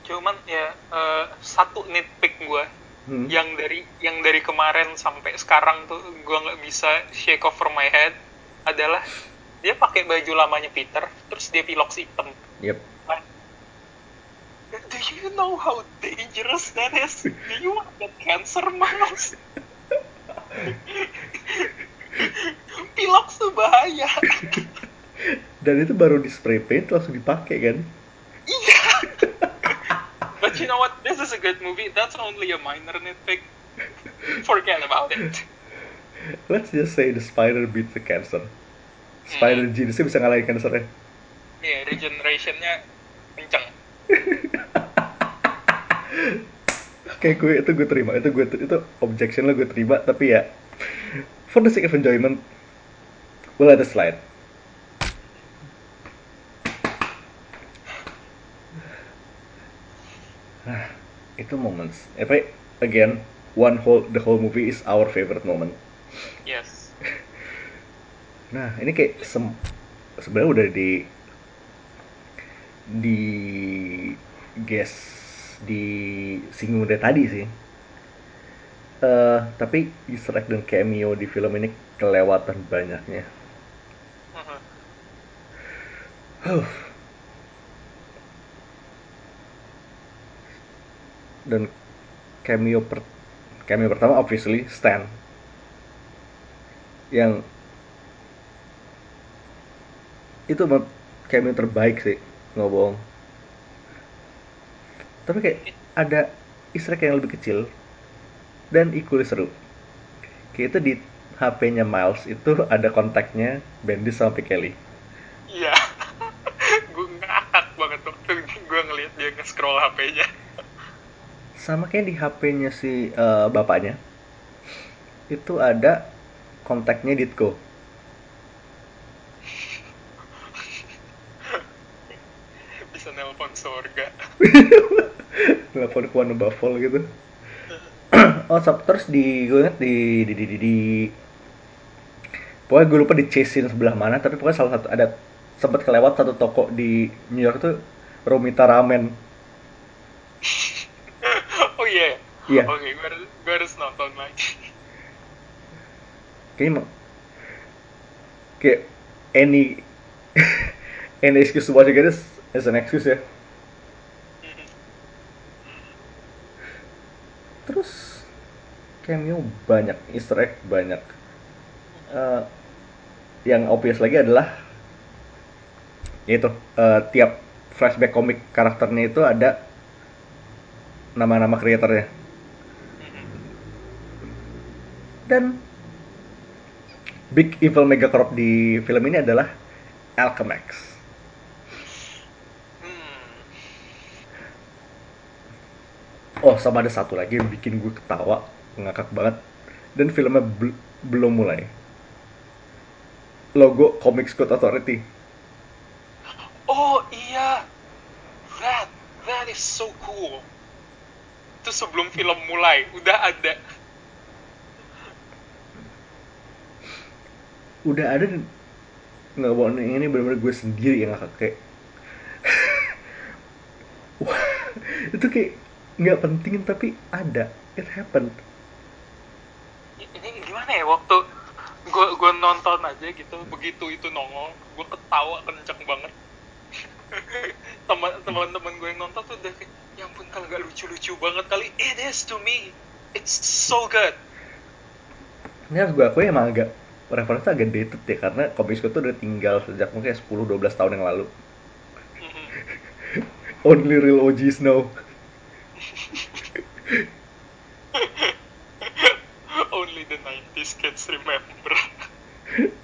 Cuman ya eh, satu nitpick gue Hmm. yang dari yang dari kemarin sampai sekarang tuh gue nggak bisa shake over my head adalah dia pakai baju lamanya Peter terus dia pilox hitam. Yep Do you know how dangerous that is? Do you want get cancer, Miles? *laughs* pilox tuh bahaya. dan itu baru di spray paint langsung dipakai kan Iya. But you know what? This is a good movie. That's only a minor nitpick. Forget about it. let's just say the spider beat the cancer spider jeansnya bisa ngalahin cancernya Yeah, regenerationnya kenceng. kayak gue itu gue terima itu gue itu objection lo gue terima tapi ya for the sake of enjoyment we'll let it slide nah *sighs* itu moments apa again one whole the whole movie is our favorite moment Yes. *laughs* nah ini kayak sem sebenarnya udah di di guess di singgung dari tadi sih Eh, tapi Easter egg dan cameo di film ini kelewatan banyaknya. Huh. Dan cameo per cameo pertama obviously Stan. Yang itu cameo terbaik sih, nggak bohong. Tapi kayak ada Easter egg yang lebih kecil dan equally seru. Kayak itu di HP-nya Miles itu ada kontaknya Bendis sama Kelly. Iya. *laughs* gue ngakak banget waktu gue ngeliat dia nge-scroll HP-nya. sama kayak di HP-nya si eh, bapaknya itu ada kontaknya Ditko Bisa nelpon surga. telepon ke Warner Buffalo gitu *clears throat* oh sab- terus di gue inget di di di di, di- pokoknya gue lupa di chase scene sebelah mana tapi pokoknya salah satu ada sempat kelewat satu toko di New York tuh Romita Ramen *laughs* oh iya. Iya. Oke, gue harus, gue harus nonton lagi. kayaknya kayak any *laughs* any excuse to watch again is, is an excuse ya terus? Cameo banyak. Easter egg banyak. Eh, yang obvious lagi adalah yaitu eh, tiap flashback komik karakternya itu ada nama-nama kreatornya. Dan big evil megacorp di film ini adalah Alchemax oh sama ada satu lagi yang bikin gue ketawa ngakak banget dan filmnya bel- belum mulai logo Comic Code Authority Oh iya. That that is so cool. Itu sebelum film mulai udah ada. udah ada dan nggak bohong ini benar-benar gue sendiri yang ngakak kayak *laughs* Wah, itu kayak nggak penting tapi ada. It happened. Ini gimana ya waktu gue gue nonton aja gitu begitu itu nongol gue ketawa kenceng banget. *laughs* Teman teman teman gue yang nonton tuh udah kayak ya ampun kalau nggak lucu lucu banget kali it is to me. It's so good. Ini harus gue akui emang agak referensi agak dated ya karena Comic Code tuh udah tinggal sejak mungkin 10-12 tahun yang lalu. Mhm. *laughs* only real OGs know kids remember.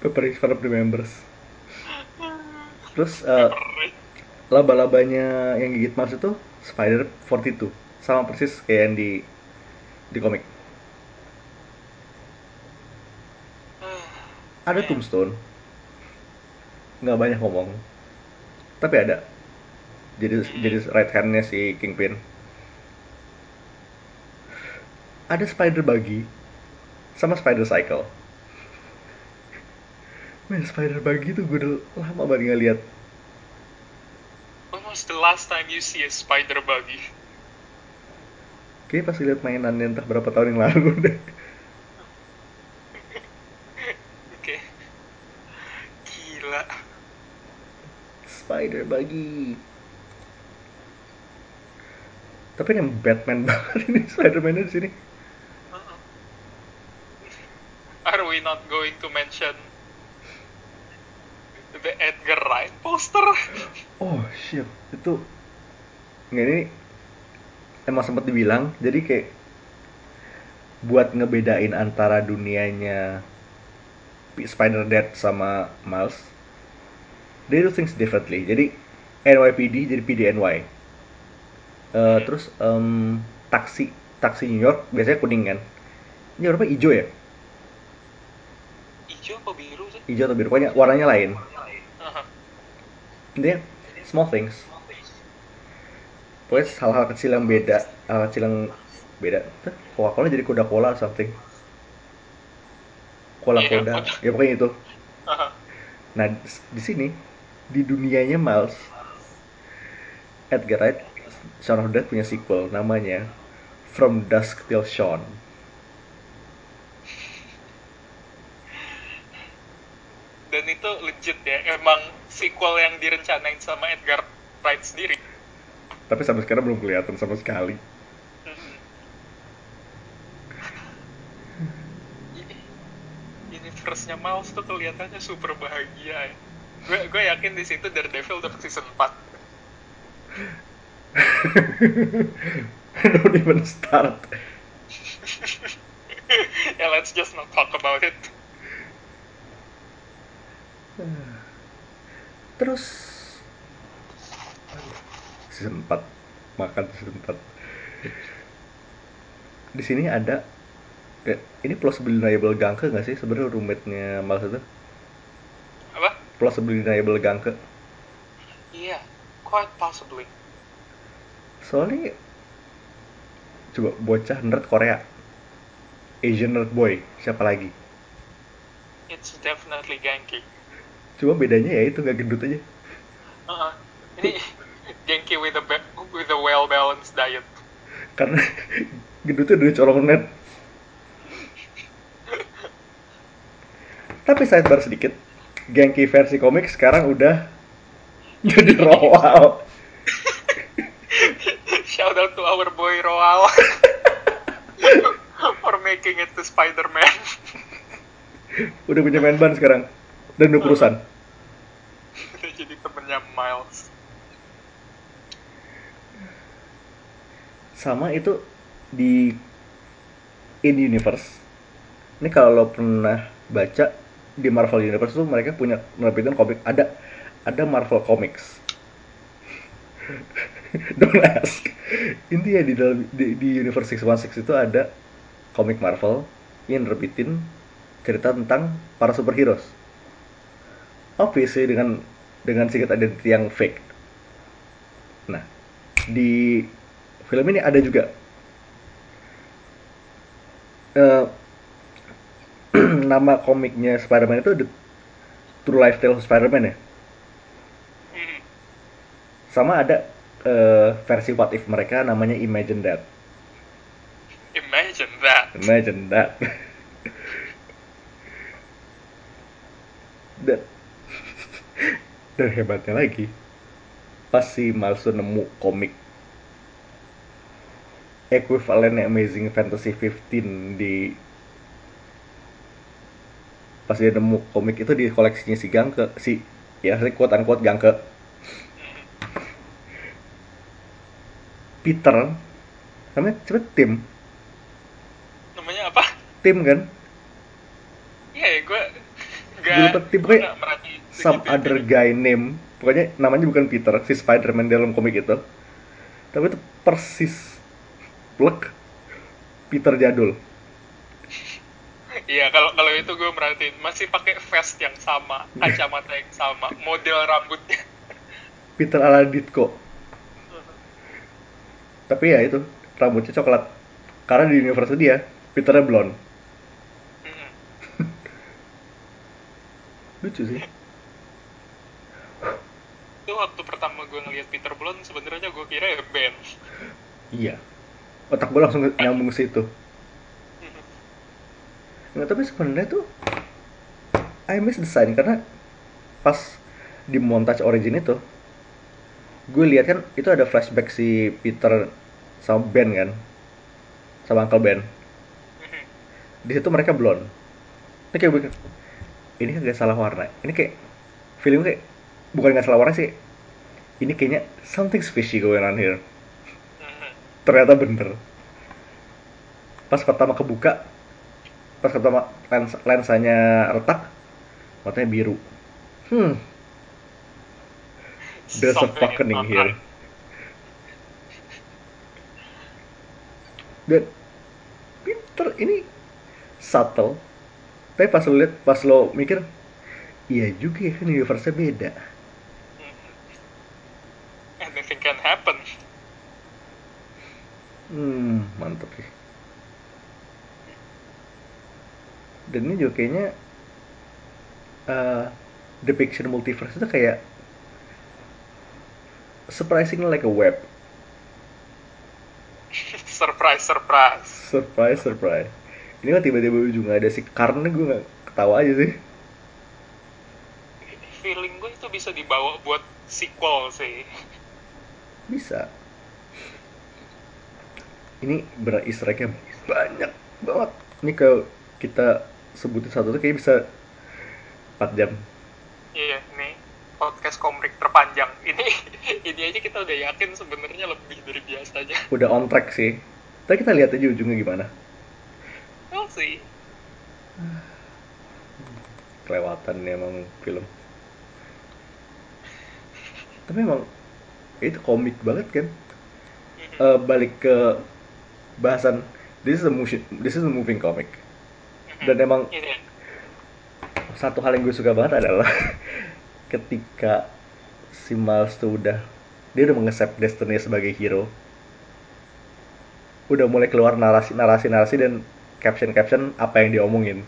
Pepper is for the members. *laughs* Terus eh, Perih. laba-labanya yang gigit Mars itu Spider 42 sama persis kayak yang di di komik. *sighs* Ada tombstone. Nggak banyak ngomong. Tapi ada. Jadi jadi right hand-nya si Kingpin. Ada Spider Buggy sama Spider Cycle. Men, Spider Buggy tuh gue udah lama banget nggak lihat. When was the last time you see a spider buggy? Kayaknya pas lihat mainannya entah berapa tahun yang lalu *laughs* deh. Oke. Gila. Spider Buggy. Tapi yang Batman *laughs* banget ini Spider-Man di sini. Uh-uh. Not going to mention the Edgar Wright poster? Oh shit, itu nggak ini emang sempat dibilang jadi kayak buat ngebedain antara dunianya Spider Dead sama Miles they do things differently. Jadi NYPD jadi PDNY Eh, terus em, taksi taksi New York biasanya kuning kan? Ini warnanya hijau ya Hijau apa biru sih? hijau atau biru? Pokoknya warnanya lain. Intinya small things. Pokoknya hal-hal kecil yang beda hal kecil yang beda. Coca-Cola jadi Coca-Cola or something. Cola Iya, Cola ya pokoknya itu nah di, di sini di dunianya Miles Edgar Wright Shaun of the Dead punya sequel namanya From Dusk Till Dawn Dan itu legit ya, emang sequel yang direncanain sama Edgar Wright sendiri. tapi sampai sekarang belum kelihatan sama sekali Mhm. Universe-nya Miles tuh kelihatannya super bahagia ya. Gue gue yakin di situ Daredevil dapat season 4. *laughs* don't even start *laughs* ya let's just not talk about it. Terus 4 makan 4. Di sini ada ya, ini plausible deniable Ganke nggak sih sebenarnya roommate-nya Miles itu? Apa? Plausible deniable Ganke. Iya, quite possibly. Soalnya coba bocah nerd Korea. Asian nerd boy, siapa lagi? It's definitely Genki. Cuma bedanya ya itu nggak gendut aja. Uh-uh. Ini Genki with a with a well balanced diet. Karena *laughs* gendutnya udah colong net. Tapi sidebar sedikit, Genki versi komik sekarang udah *laughs* jadi Roal. Shout out to our boy Roal *laughs* for making it to Spider-Man. Udah punya main ban sekarang. Dan udah perusahaan. Udah jadi temennya Miles. Sama itu di in universe. Ini kalau lo pernah baca di Marvel Universe tuh mereka punya nerbitin komik ada ada Marvel Comics. *laughs* Don't ask. Intinya di dalam di, di Universe 616 itu ada komik Marvel yang nerbitin cerita tentang para superheroes. Obviously dengan dengan secret identity yang fake. Nah, di film ini ada juga eh, *clears throat* nama komiknya Spider-Man itu The True Life Tale of Spider-Man ya. Sama ada eh, versi What If mereka namanya Imagine That. Imagine that. Imagine That. *laughs* dan dan hebatnya lagi pas si Miles tuh nemu komik equivalent Amazing Fantasy 15 di pas dia nemu komik itu di koleksinya si Gangke si ya si quote unquote Gangke Peter namanya cepet Tim Namanya apa? Tim kan Enggak. Gue lupa tim merhatiin some segitu. other guy name. Pokoknya namanya bukan Peter si Spider-Man dalam komik itu. Tapi itu persis plek Peter jadul. Iya, kalau kalau itu gue merhatiin. Masih pakai vest yang sama, kacamata yang sama, model rambutnya. Peter ala Ditko tapi ya itu rambutnya coklat. Karena di universe dia Peternya blonde. *laughs* Lucu sih Itu waktu pertama gue ngeliat Peter Blonde sebenarnya gue kira ya Ben. iya. Otak gue langsung nyambung ke situ. Nggak, tapi sebenarnya tuh I miss the sign karena pas di montage origin itu gue lihat kan itu ada flashback si Peter sama Ben kan? Sama Uncle Ben. Mhm. di situ mereka blonde. Ini kayak ini kan gak salah warna. Ini kayak film kayak bukan gak salah warna sih. Ini kayaknya something fishy going on here. Ternyata bener. Pas pertama kebuka pas pertama lens lensanya retak matanya biru. Hmm. There's a Something fucking here. dan Peter ini subtle. Tapi pas lo liat pas lo mikir iya juga ya kan universe-nya beda. Anything can happen. hmm mantep sih dan ini juga kayaknya uh, depiction multiverse itu kayak surprisingly like a web *laughs* surprise, surprise. surprise surprise ini mah tiba-tiba ujungnya ada si karena gue nggak ketawa aja sih Feeling gue itu bisa dibawa buat sequel sih. Bisa ini berat easter egg-nya banyak banget ini kalau kita sebutin satu tuh kayak bisa 4 jam Iya, nih podcast komik terpanjang. Ini *laughs* ini aja kita udah yakin sebenarnya lebih dari biasanya. udah on track sih tapi kita lihat aja ujungnya gimana We'll see. kelewatan nih emang film tapi emang itu komik banget kan. Eh, balik ke bahasan this is a moving this is a moving comic Mhm. dan emang Ini, satu hal yang gue suka banget adalah *laughs* ketika si Miles tuh udah dia udah mengaccept Destiny sebagai hero udah mulai keluar narasi narasi narasi dan caption caption apa yang diomongin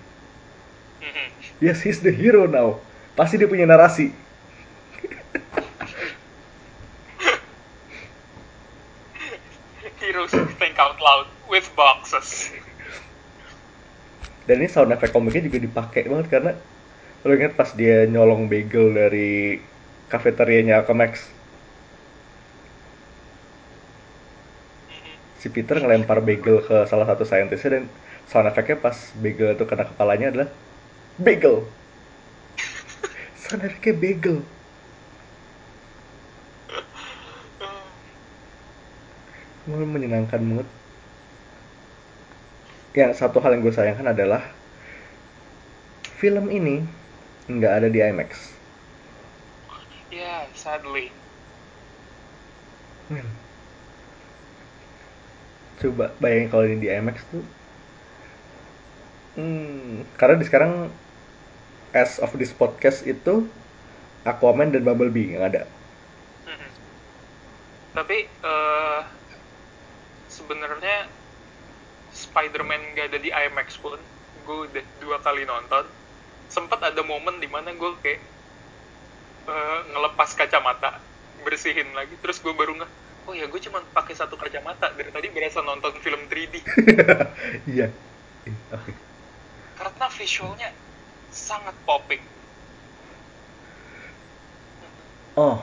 Mhm. yes he's the hero now pasti dia punya narasi Heroes think out loud with boxes. dan ini sound effect komiknya juga dipakai banget karena lo ingat pas dia nyolong bagel dari kafeterianya Alchemax Mhm. si Peter ngelempar bagel ke salah satu saintisnya dan sound effect-nya pas bagel itu kena kepalanya adalah bagel *laughs* sound effect-nya bagel *laughs* menyenangkan banget yang satu hal yang gue sayangkan adalah film ini nggak ada di IMAX Yeah, sadly. Men. Coba bayangin kalau ini di IMAX tuh. Hmm, karena di sekarang as of this podcast itu Aquaman dan Bumblebee yang ada. Tapi eh sebenarnya Spider-Man nggak ada di IMAX pun, gue udah dua kali nonton. Sempat ada momen di mana gue kayak eh, ngelepas kacamata, bersihin lagi, terus gue baru nggak, oh ya gue cuma pakai satu kacamata dari tadi berasa nonton film 3D *laughs* Iya. Eh, Oke. karena visualnya sangat popping. Oh.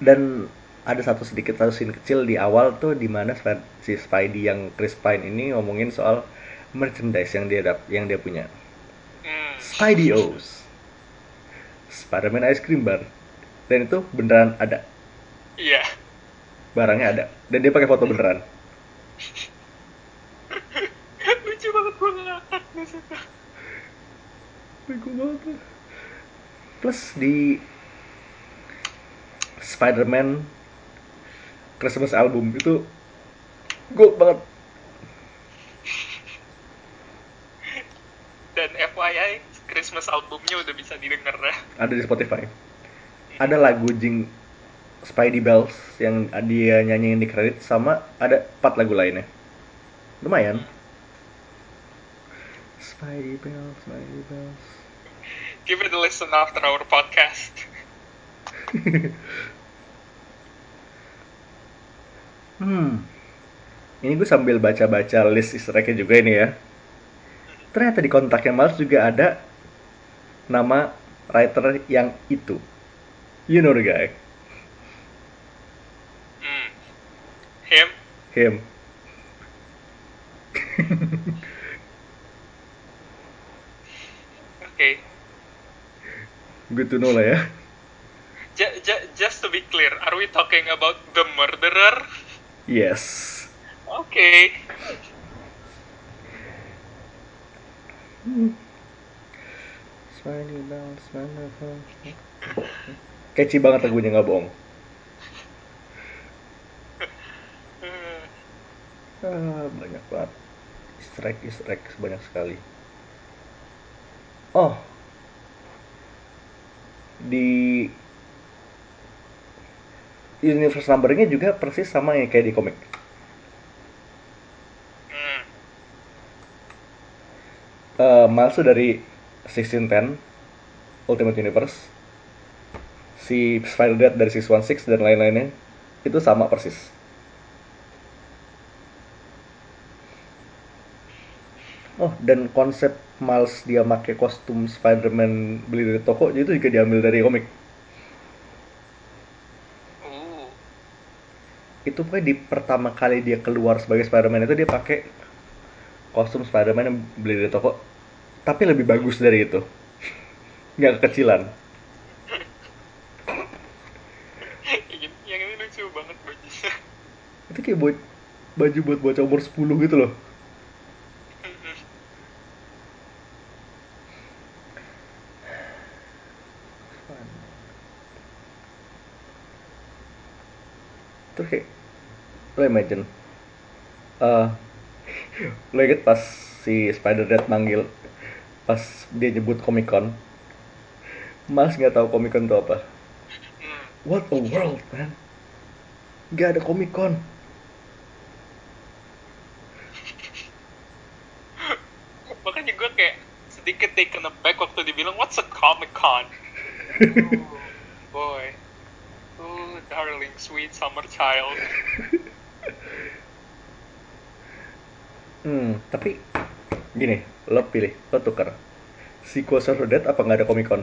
Dan ada satu sedikit satu scene kecil di awal tuh di mana si Spidey yang Chris Pine ini ngomongin soal merchandise yang dia dap yang dia punya. Hmm. Spidey O's. Spider-Man Ice Cream Bar. Dan itu beneran ada. Iya. Barangnya ada. Dan dia pakai foto beneran. *laughs* Lucu banget gue ngakak di situ. bego banget plus di Spider-Man Christmas album itu gold banget. Dan FYI, Christmas albumnya udah bisa didengar ya. ada di Spotify. Ada lagu Jing Spidey Bells yang dia nyanyiin di kredit sama ada empat lagu lainnya. Lumayan. Spidey Bells Spidey Bells. Give it a listen after our podcast. *laughs* Hmm. Ini gue sambil baca-baca list easter egg juga ini ya. Ternyata di kontaknya Miles juga ada nama writer yang itu. You know the guy. Hmm. Him? Him. *laughs* Okay. Good to know lah ya. Just to be clear, are we talking about the murderer? Yes. Okay. Bells, Spidey Bells. Catchy banget lagunya nggak bohong. Hmm. Ah, banyak banget. Easter egg sebanyak sekali. Oh, di universe numberingnya juga persis sama ya kayak di komik. Hmm. Eh, Miles tuh dari 1610 Ultimate Universe, si Spider-Dad dari 616 dan lain-lainnya itu sama persis. Oh, dan konsep Miles dia pakai kostum Spider-Man beli dari toko itu juga diambil dari komik. Itu pokoknya di pertama kali dia keluar sebagai Spider-Man itu dia pakai kostum Spider-Man yang beli dari toko. Tapi lebih bagus dari itu. *laughs* Nggak kekecilan. yang, yang ini lucu banget bajunya. Itu kayak buat baju buat bocah umur 10 gitu loh. Terus kayak lo imagine eh lo inget pas si Spider-Dad manggil pas dia nyebut Comic Con Mas nggak tahu Comic Con itu apa Hmm. What a world man Gak ada Comic Con Makanya gue kayak sedikit taken aback waktu dibilang what's a Comic Con? *laughs* oh, boy. Oh, darling, sweet summer child. *laughs* Hmm, tapi gini, lo pilih, lo tuker. Sequel Surfer Dead apa nggak ada Comic Con?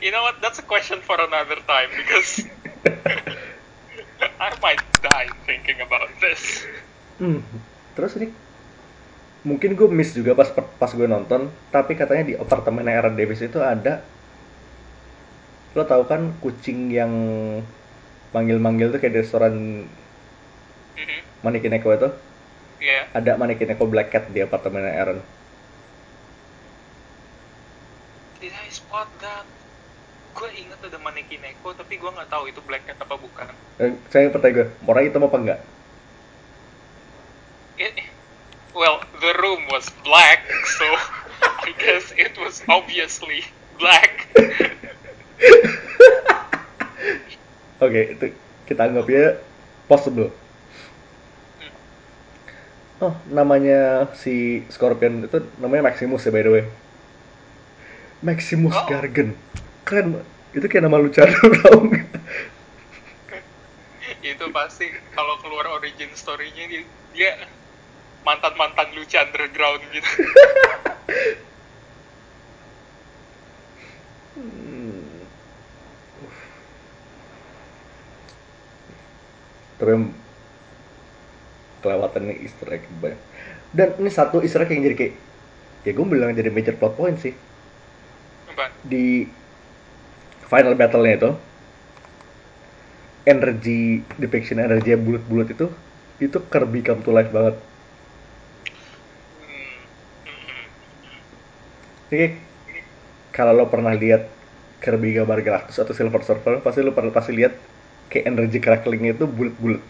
You know what? That's a question for another time because *laughs* I might die thinking about this. Hmm, terus ini mungkin gue miss juga pas pas gue nonton, tapi katanya di apartemen Aaron Davis itu ada lo tahu kan kucing yang manggil-manggil tuh kayak di restoran Mhm. Manikineko itu Yeah. ada Manikineko Black Cat di apartemen Aaron. Did I spot that? Gue inget ada Manekineko, tapi gue nggak tahu itu Black Cat apa bukan. Eh, saya pertanyaan gue, warna hitam apa enggak? It, well, the room was black, so *laughs* I guess it was obviously black. *laughs* Oke, itu kita anggap ya possible. Oh, namanya si Scorpion itu namanya Maximus ya by the way. Maximus Oh. Gargan. Keren, itu kayak nama Luchador *laughs* tau itu pasti kalau keluar origin story-nya dia, dia mantan-mantan lucu underground gitu. *laughs* term kelewatan nih Easter egg banyak. Dan ini satu Easter egg yang jadi kayak ya gue bilang jadi major plot point sih. Apa? Di final battle-nya itu energi depiction energi bulat-bulat itu itu Kirby come to life banget. Jadi kalau lo pernah lihat Kirby gambar Galactus atau Silver Surfer pasti lo pernah pasti lihat kayak energi cracklingnya itu bulat-bulat.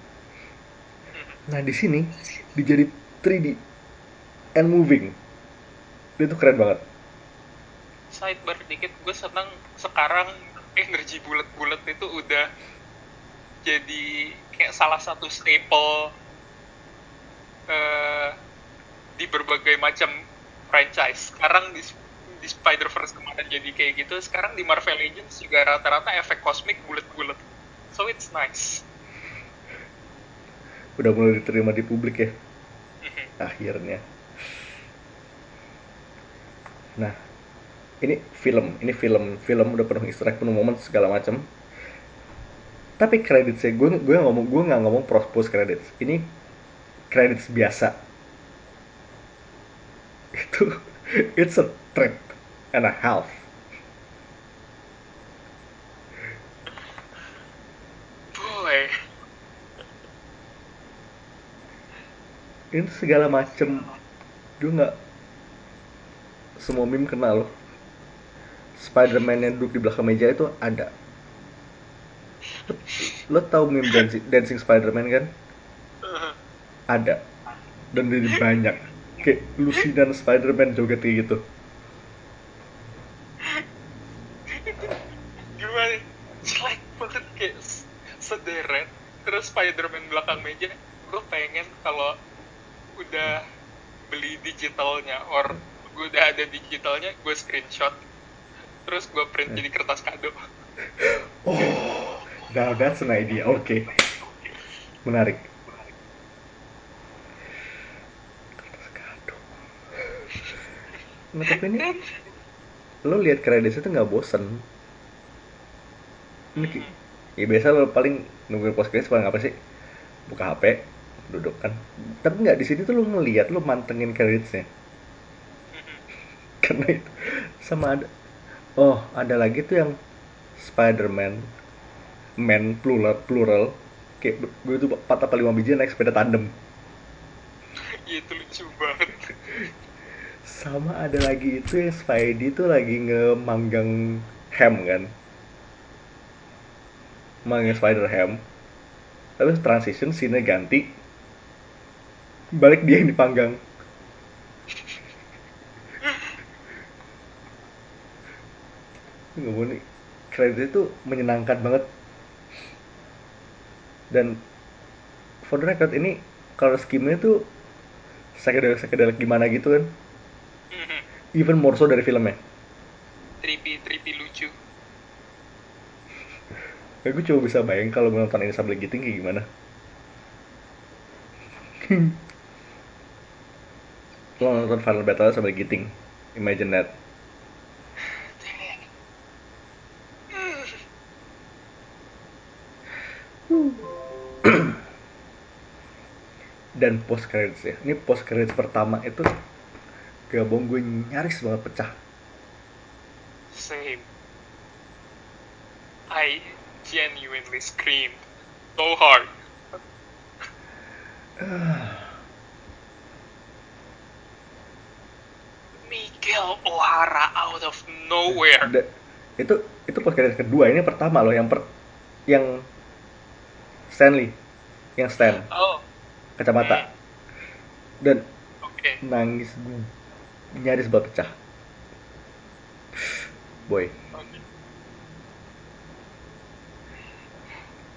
Nah di sini dijadi 3D and moving. Itu keren banget. sidebar dikit gue senang sekarang energi bulat-bulat itu udah jadi kayak salah satu staple eh, di berbagai macam franchise sekarang di, di Spider-Verse kemarin jadi kayak gitu sekarang di Marvel Legends juga rata-rata efek kosmik bulat-bulat so it's nice Udah mulai diterima di publik ya. Akhirnya. Nah, ini film, ini film, film udah penuh easter egg, penuh momen segala macam. Tapi kreditnya gue gue ngomong gue nggak ngomong post post credits. Ini credits biasa. Itu *laughs* it's a trip and a half. boy Ini segala macem gue nggak semua meme kenal loh. Spider-Man yang duduk di belakang meja itu ada. Lo, tau meme dancing, dancing Spider-Man kan? Ada. Dan jadi banyak. Kayak Lucy dan Spider-Man joget kayak gitu. gimana jelek banget kayak sederet terus Spider-Man belakang meja gue pengen kalau udah beli digitalnya or gue udah ada digitalnya gue screenshot terus gue print jadi kertas kado Oh, now that's an idea. Oke. Menarik. Kertas kado. Nah, tapi ini lo lihat kreditnya tuh nggak bosen. Ini ki- ya biasa lo paling nungguin post credits paling apa sih? Buka HP, duduk kan. Tapi nggak di sini tuh lo ngeliat, lo mantengin kreditnya. *laughs* Karena itu sama ada Oh, ada lagi tuh yang Spider-Man Man plural plural kayak gue tuh 4 apa 5 biji naik sepeda tandem. Iya, itu lucu banget *laughs* Sama ada lagi itu yang Spidey tuh lagi ngemanggang ham kan. Manggang spider ham. Terus transition scene ganti. Balik dia yang dipanggang. Nggak nih. Kredit itu menyenangkan banget. Dan for the record ini kalau skimnya tuh psychedelic psychedelic gimana gitu kan. Even more so dari filmnya. trippy trippy lucu Ya, gue coba bisa bayang kalau nonton ini sambil giting kayak gimana. *laughs* Lo nonton Final Battle sambil giting. Imagine that. Dan post credits ya. Ini post credits pertama itu gak bohong gue nyaris banget pecah. same I genuinely screamed so hard *sighs* Miguel O'Hara out of nowhere Da- itu itu credits kedua. Ini pertama loh yang per yang Stanley, yang Stan, oh kacamata. Dan oke nangis gue nyaris banget pecah. Boy. Oke.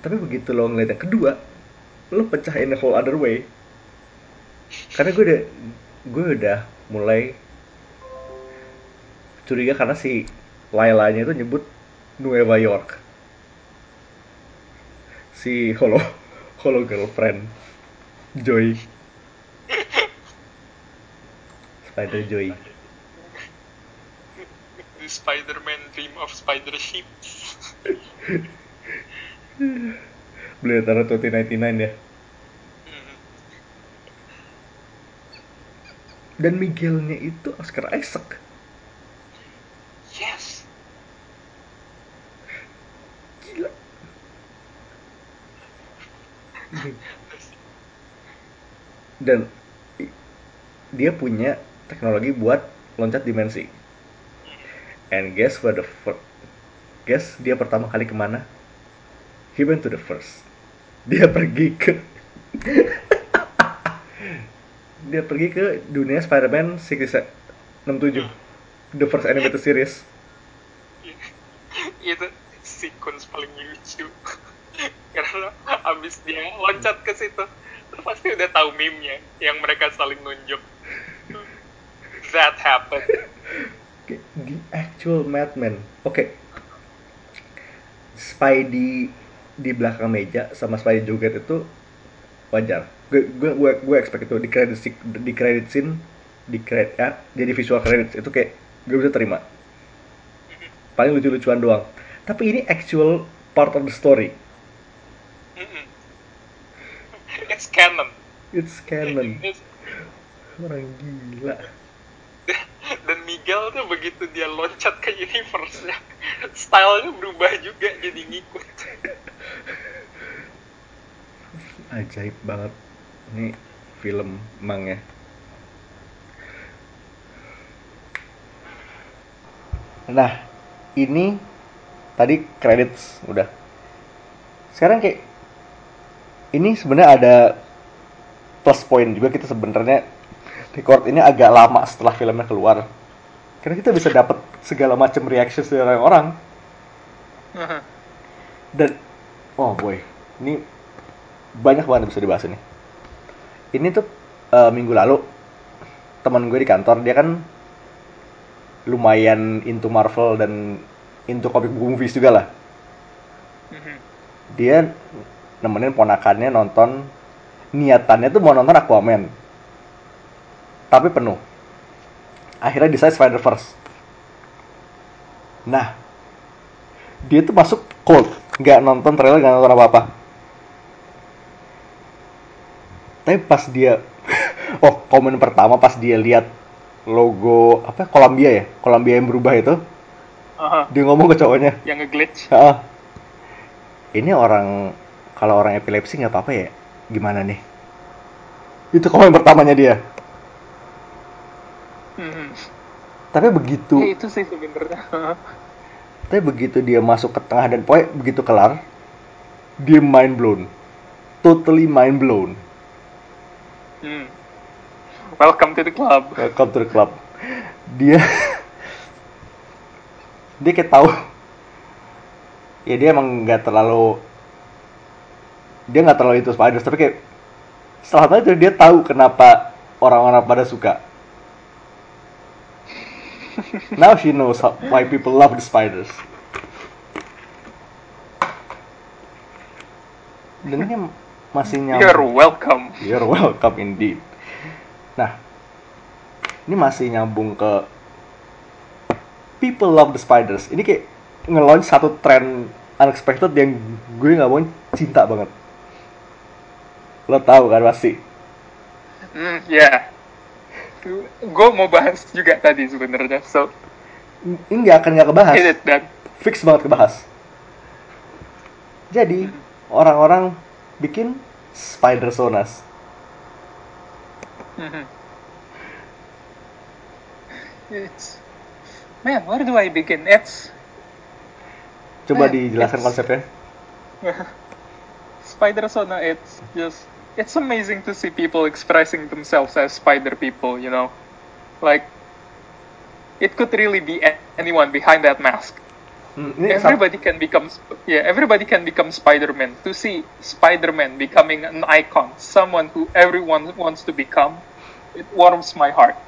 Tapi begitu lo ngeliat yang kedua, lo pecah in a whole other way. Karena gue udah, gue udah mulai curiga karena si Lailanya itu nyebut Nueva York. Si Holo, *laughs* Holo girlfriend, Joy. Spider Joy. the Spider-Man dream of spider sheep *laughs* Beli antara 2099 ya. Mhm. Dan Miguelnya itu Oscar Isaac. Yes Gila. Dan dia punya teknologi buat loncat dimensi. And guess where the fir- guess dia pertama kali ke mana? He went to the first. Dia pergi ke *laughs* dia pergi ke dunia Spider-Man 67 The first animated series. itu sequence paling lucu *laughs* karena abis dia loncat ke situ pasti udah tahu meme-nya yang mereka saling nunjuk that happened *laughs* The actual Madman. Oke. Spidey di belakang meja sama Spidey joget itu wajar. Gue gue gue, gue expect itu di credit di credit scene di credit ya jadi visual credits itu kayak gue bisa terima. Paling lucu-lucuan doang. Tapi ini actual part of the story. It's canon It's canon. *laughs* It's- Orang gila. dan Miguel tuh begitu dia loncat ke universe nya stylenya berubah juga jadi ngikut Ajaib banget. Ini film emang ya. Nah, ini tadi credits udah. Sekarang kayak ini sebenarnya ada plus point juga kita sebenarnya record ini agak lama setelah filmnya keluar. Karena kita bisa dapat segala macam reaction dari orang-orang dan oh boy, ini banyak banget yang bisa dibahas ini. Ini tuh eh, minggu lalu teman gue di kantor dia kan lumayan into Marvel dan into comic book movies juga lah. Mhm. Dia nemenin ponakannya nonton niatannya tuh mau nonton Aquaman. Tapi penuh. Akhirnya decide Spider-Verse. Nah, dia tuh masuk cold, nggak nonton trailer, nggak nonton apa-apa. Tapi pas dia, *laughs* oh komen pertama pas dia lihat logo apa Columbia ya, Columbia yang berubah itu, Aha, dia ngomong ke cowoknya, yang nge-glitch ah, ini orang kalau orang epilepsi nggak apa-apa ya, gimana nih? Itu komen pertamanya dia. Mhm. Tapi begitu, Ya, itu sih sebenarnya *laughs* tapi begitu dia masuk ke tengah dan pokoknya begitu kelar, dia mind blown, totally mind blown. Hmm. Welcome to the club Welcome to the club. Dia dia kayak tahu ya dia emang nggak terlalu dia nggak terlalu itu Spiders tapi kayak setelah itu dia tahu kenapa orang-orang pada suka. Now she knows how, why people love the spiders. Dan ini masih nyambung. you're welcome You're welcome indeed. Nah, ini masih nyambung ke people love the spiders. Ini kayak nge-launch satu trend unexpected yang gue nggak mau cinta banget. Lo tahu kan pasti. Hmm, ya. Gue mau bahas juga tadi sebenarnya. So, Ini nggak akan nggak kebahas. it dan. Fix banget kebahas. Jadi orang-orang bikin spider sonas. It's man, where do I begin? It's Coba Eh, dijelaskan it's- konsepnya. *laughs* Spider Sona. It's just it's amazing to see people expressing themselves as spider people. You know, like it could really be anyone behind that mask. Hmm, everybody can become yeah everybody can become spider-man to see spider-man becoming an icon someone who everyone wants to become it warms my heart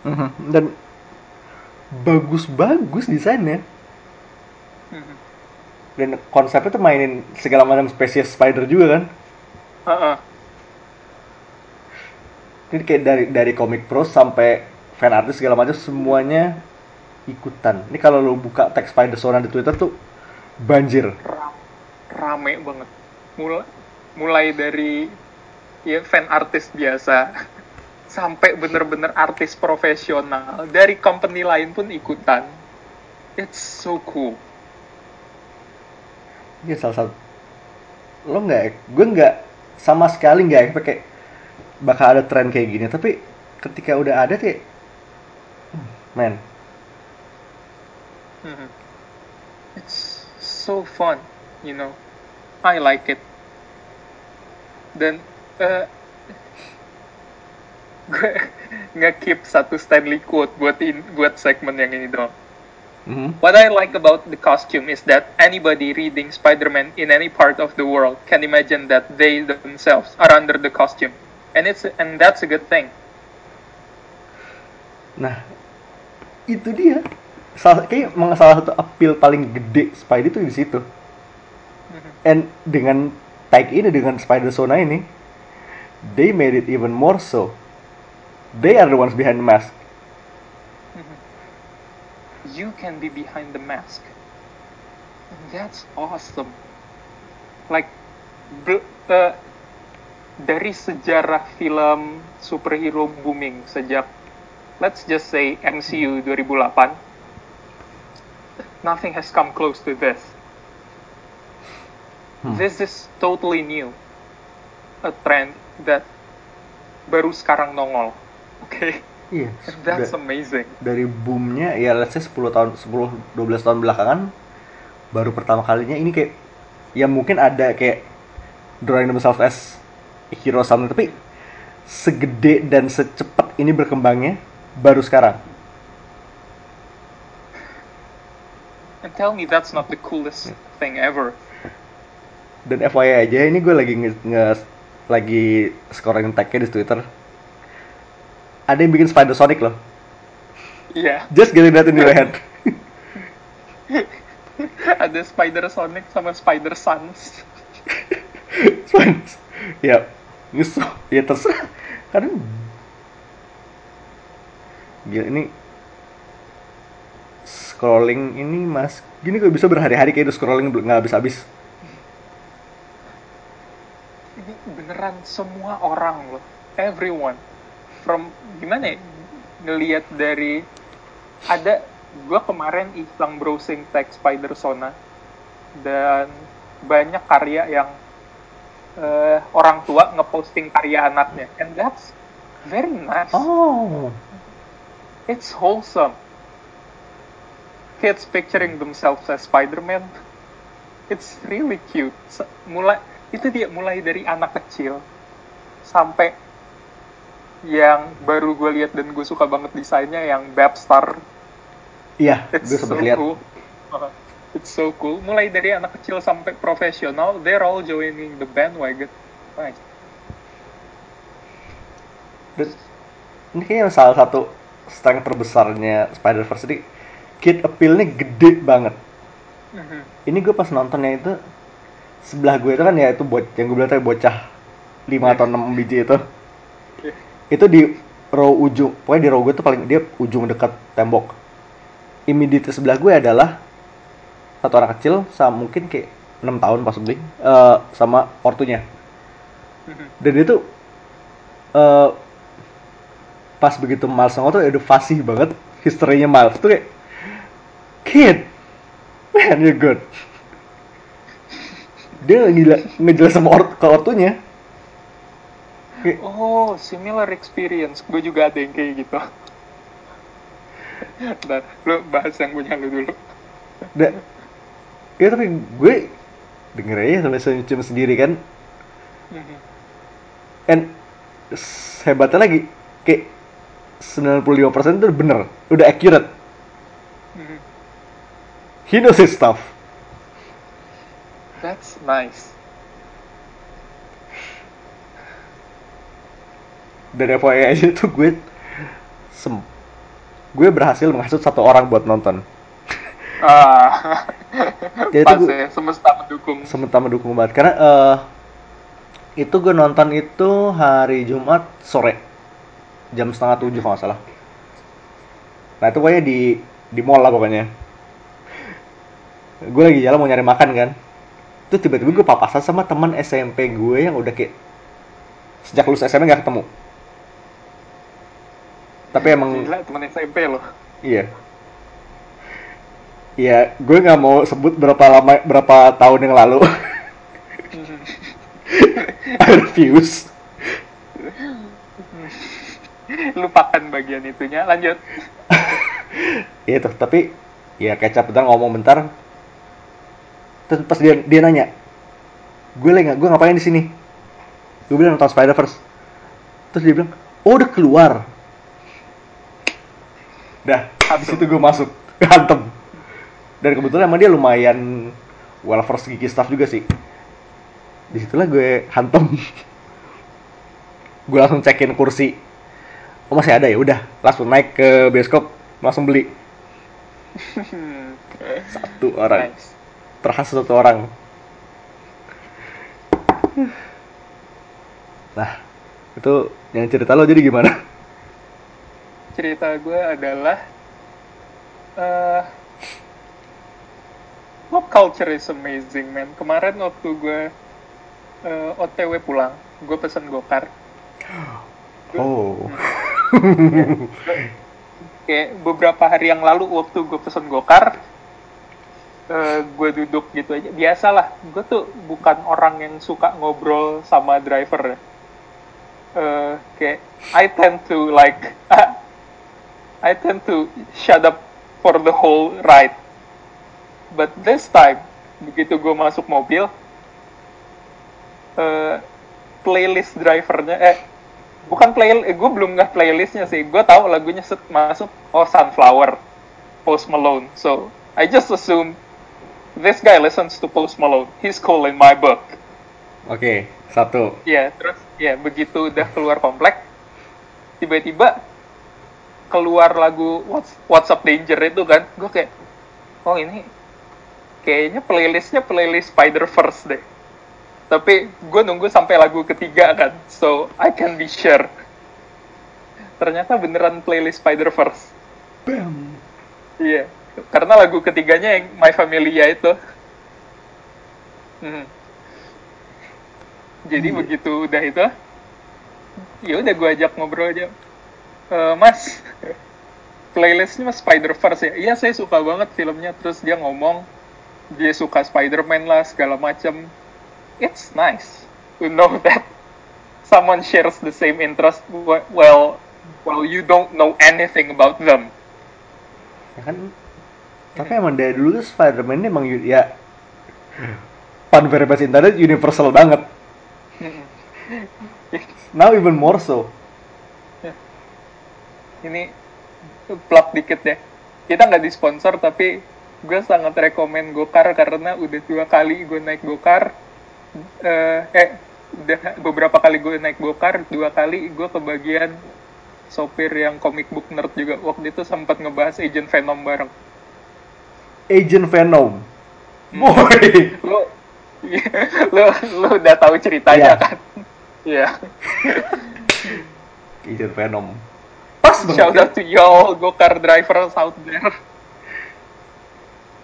Mhm. dan bagus-bagus desainnya. Mhm. dan konsepnya tuh mainin segala macam spesies spider juga kan Uh-uh. jadi kayak dari dari komik pros sampai fan artist segala macam semuanya ikutan. Ini kalau lo buka teks spider zona di twitter tuh banjir. Ram- rame banget. Mulai mulai dari ya fan artis biasa *laughs* sampai bener-bener artis profesional. Dari company lain pun ikutan. It's so cool. Iya salah satu. Lo nggak gue nggak sama sekali nggak expect kayak bakal ada tren kayak gini. Tapi ketika udah ada kayak hmm, man Mhm. It's so fun, you know. I like it. Dan eh gue nge-keep satu Stanley quote buat in, buat segmen yang ini dong. Mhm. What I like about the costume is that anybody reading Spider-Man in any part of the world can imagine that they themselves are under the costume. And it's and that's a good thing. Nah, itu dia. Salah, kayak emang salah satu appeal paling gede Spidey itu di situ. And dengan tag ini dengan Spider Zona ini, they made it even more so. They are the ones behind the mask. You can be behind the mask. That's awesome. Like bl- uh, dari sejarah film superhero booming sejak let's just say MCU 2008 nothing has come close to this. Hmm. This is totally new. A trend that baru sekarang nongol. Oke. Iya. And *laughs* that's da- amazing. dari boomnya ya let's say 10 tahun 10 12 tahun belakangan baru pertama kalinya ini kayak ya mungkin ada kayak drawing themselves as hero something tapi segede dan secepat ini berkembangnya baru sekarang. And tell me that's not the coolest thing ever. Dan FYI aja ini gue lagi nge, nge- lagi scrolling tagnya di Twitter. Ada yang bikin Spider Sonic loh. Iya. Just getting that in your head. Ada Spider Sonic sama Spider Sans. *laughs* Spons. ya, nyesel. Ya terserah. Karena Gila ini scrolling ini mas gini gue bisa berhari-hari kayak itu scrolling nggak habis-habis Ini beneran semua orang loh. Everyone. From gimana ya? Ngeliat dari ada gue kemarin iseng browsing tag Spider Sona dan banyak karya yang eh, orang tua ngeposting karya anaknya and that's very nice oh it's wholesome kids picturing themselves as Spider-Man it's really cute mulai itu dia mulai dari anak kecil sampai yang baru gue lihat dan gue suka banget desainnya yang Babstar iya It's gue so sempat lihat cool. Uh, It's so cool. Mulai dari anak kecil sampai profesional, they're all joining the bandwagon. Nice. dan ini kayaknya salah satu strength terbesarnya Spider-Verse ini kid appeal-nya gede banget. Mhm. ini gue pas nontonnya itu sebelah gue itu kan ya itu bocah yang gue bilang tadi bocah 5 atau 6 biji itu. Itu di row ujung pokoknya di row gue tuh paling dia ujung dekat tembok. Immediate sebelah gue adalah satu anak kecil sama mungkin kayak 6 tahun pas beli eh, sama ortunya. Mhm. dan dia tuh eh, pas begitu Miles nongol tuh ya udah fasih banget historinya Miles. Tuh kayak kid man you're good dia gila ngejelas sama ort ke ortunya Oh, similar experience. Gue juga ada yang kayak gitu. Ntar, lu bahas yang punya lu dulu. da, ya tapi gue denger aja sampai senyum sendiri kan Mhm. and hebatnya lagi kayak 95% itu bener udah accurate. He knows his stuff. That's nice. dan FYI aja tuh gue sem gue berhasil menghasut satu orang buat nonton. Ah, *laughs* Ya, itu pas gue- ya, semesta mendukung. sementara mendukung banget. Karena eh itu gue nonton itu hari Jumat sore. Jam setengah tujuh kalau nggak salah. Nah itu pokoknya di di mall lah pokoknya gue lagi jalan mau nyari makan kan itu tiba-tiba gue papasan sama teman SMP gue yang udah kayak sejak lulus SMP nggak ketemu tapi emang Gila, temen SMP loh. Iya. Iya, gue nggak mau sebut berapa lama berapa tahun yang lalu. *laughs* I refuse. Lupakan bagian itunya, lanjut. *laughs* Iya tuh, tapi ya kecap bentar ngomong bentar terus pas dia dia nanya gue lagi nggak gue ngapain di sini? Gue bilang nonton Spider Verse terus dia bilang oh udah keluar. Dah di situ gue masuk *laughs* hantem dan kebetulan emang dia lumayan well versed geeky stuff juga sih. Di situlah gue hantem *laughs* gue langsung cekin kursi. Oh masih ada ya? Udah langsung naik ke bioskop langsung beli. *laughs* Satu orang. Nice. Terhas satu orang. Nah itu yang cerita lo jadi gimana? Cerita gue adalah eh pop culture is amazing man. Kemarin waktu gue eh, otw pulang gue pesen gokar. Oh. Kayak beberapa hari yang lalu waktu gue pesen gokar gue duduk gitu aja. Biasalah gue tuh bukan orang yang suka ngobrol sama driver. Eh, kayak I tend to like *laughs* I tend to shut up for the whole ride. But this time begitu gue masuk mobil eh, playlist drivernya eh bukan play eh, gue belum nggak playlistnya sih. Gue tahu lagunya set masuk oh Sunflower Post Malone. So I just assume this guy listens to Post Malone he's cool in my book. Oke satu. Ya terus ya begitu udah keluar komplek tiba-tiba keluar lagu What's, WhatsApp Danger itu kan gue kayak oh ini kayaknya playlistnya playlist Spider Verse deh. Tapi gue nunggu sampai lagu ketiga kan so I can be sure. Ternyata beneran playlist Spider Verse bam. Iya karena lagu ketiganya yang My Familia itu. Hmm. jadi begitu udah itu ya udah gue ajak ngobrol aja. "Eh, mas playlistnya Spider Verse ya? Iya saya suka banget filmnya. Terus dia ngomong dia suka Spider-Man lah segala macam it's nice to know *laughs* that someone shares the same interest. Well well you don't know anything about them. Ya kan tapi emang dari dulu tuh Spider-Man ini emang ya variable internet universal banget. Now even more so. *laughs* Ini plot dikit ya. Kita nggak disponsor tapi gue sangat rekomen gokar karena udah dua kali gue naik gokar. Eh, eh udah beberapa kali gue naik gokar dua kali gue kebagian sopir yang comic book nerd juga. Waktu itu sempat ngebahas Agent Venom bareng Agent Venom boy lo lo lo udah tahu ceritanya Iya. kan Iya. Agent Venom pas banget Shout out to y'all gokar drivers out there.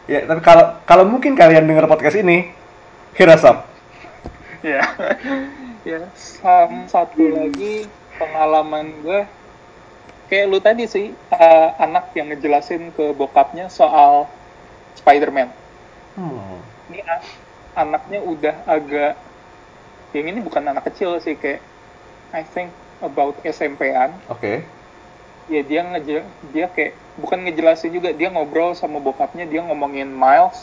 ya tapi kalau kalau mungkin kalian dengar podcast ini hit us up Ya. ya, sama satu lagi pengalaman gue kayak lu tadi sih eh, anak yang ngejelasin ke bokapnya soal Spider-Man. hmm. Ini anaknya udah agak yang ini bukan anak kecil sih kayak I think about SMP-an. oke Ya dia ngeje dia kayak bukan ngejelasin juga dia ngobrol sama bokapnya dia ngomongin Miles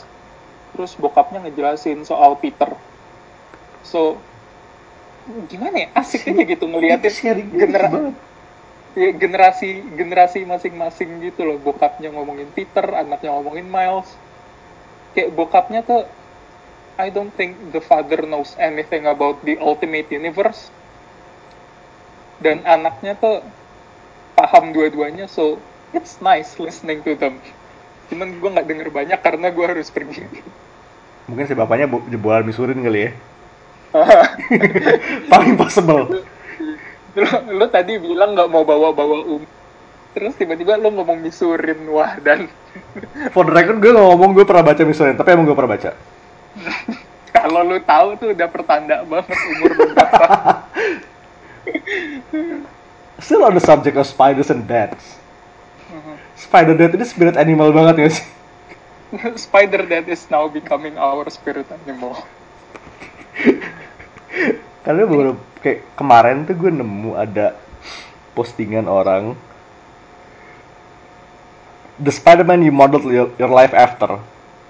terus bokapnya ngejelasin soal Peter. So gimana ya asik aja gitu ngeliatin *laughs* sharing genera- banget ya, generasi generasi masing-masing gitu loh bokapnya ngomongin Peter anaknya ngomongin Miles kayak bokapnya tuh I don't think the father knows anything about the ultimate universe. Dan anaknya tuh paham dua-duanya so it's nice listening to them. Cuman gue nggak denger banyak karena gue harus pergi. Mungkin si bapaknya bo- jebolan misurin kali ya. *laughs* Paling possible. Lu, lu tadi bilang nggak mau bawa-bawa um terus tiba-tiba lu ngomong misurin wah dan *laughs* for the record gue ngomong gue pernah baca misurin tapi emang gue pernah baca. *laughs* Kalau lu tahu tuh udah pertanda banget umur berapa. *laughs* Still on the subject of spiders and bats. Spider dead ini spirit animal banget ya sih? Spider that is now becoming our spirit animal. Karena baru kayak kemarin tuh gue nemu ada postingan orang the Spider-Man you modeled your, your life after.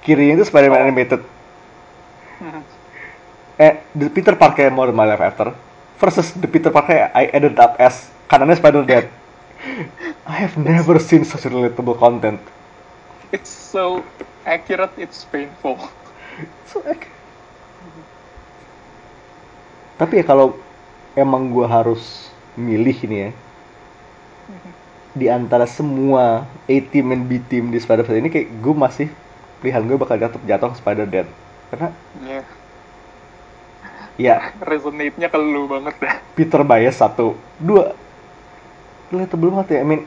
Kirinya itu Spider-Man animated. Mhm. *laughs* Eh, the Peter Parker I modeled my life after versus the Peter Parker I ended up as kanannya Spider-Man. *laughs* I have never seen such relatable content. It's so accurate, it's painful. So, like- Tapi ya kalau emang gue harus milih nih ya di antara semua A team and B team di Spider-Verse ini kayak gue masih pilihan gue bakal jatuh jatuh ke Spider-Man. Karena Yeah. ya. Resonate-nya ke lu banget dah. Peter bias satu. Dua. Relatable banget ya I mean.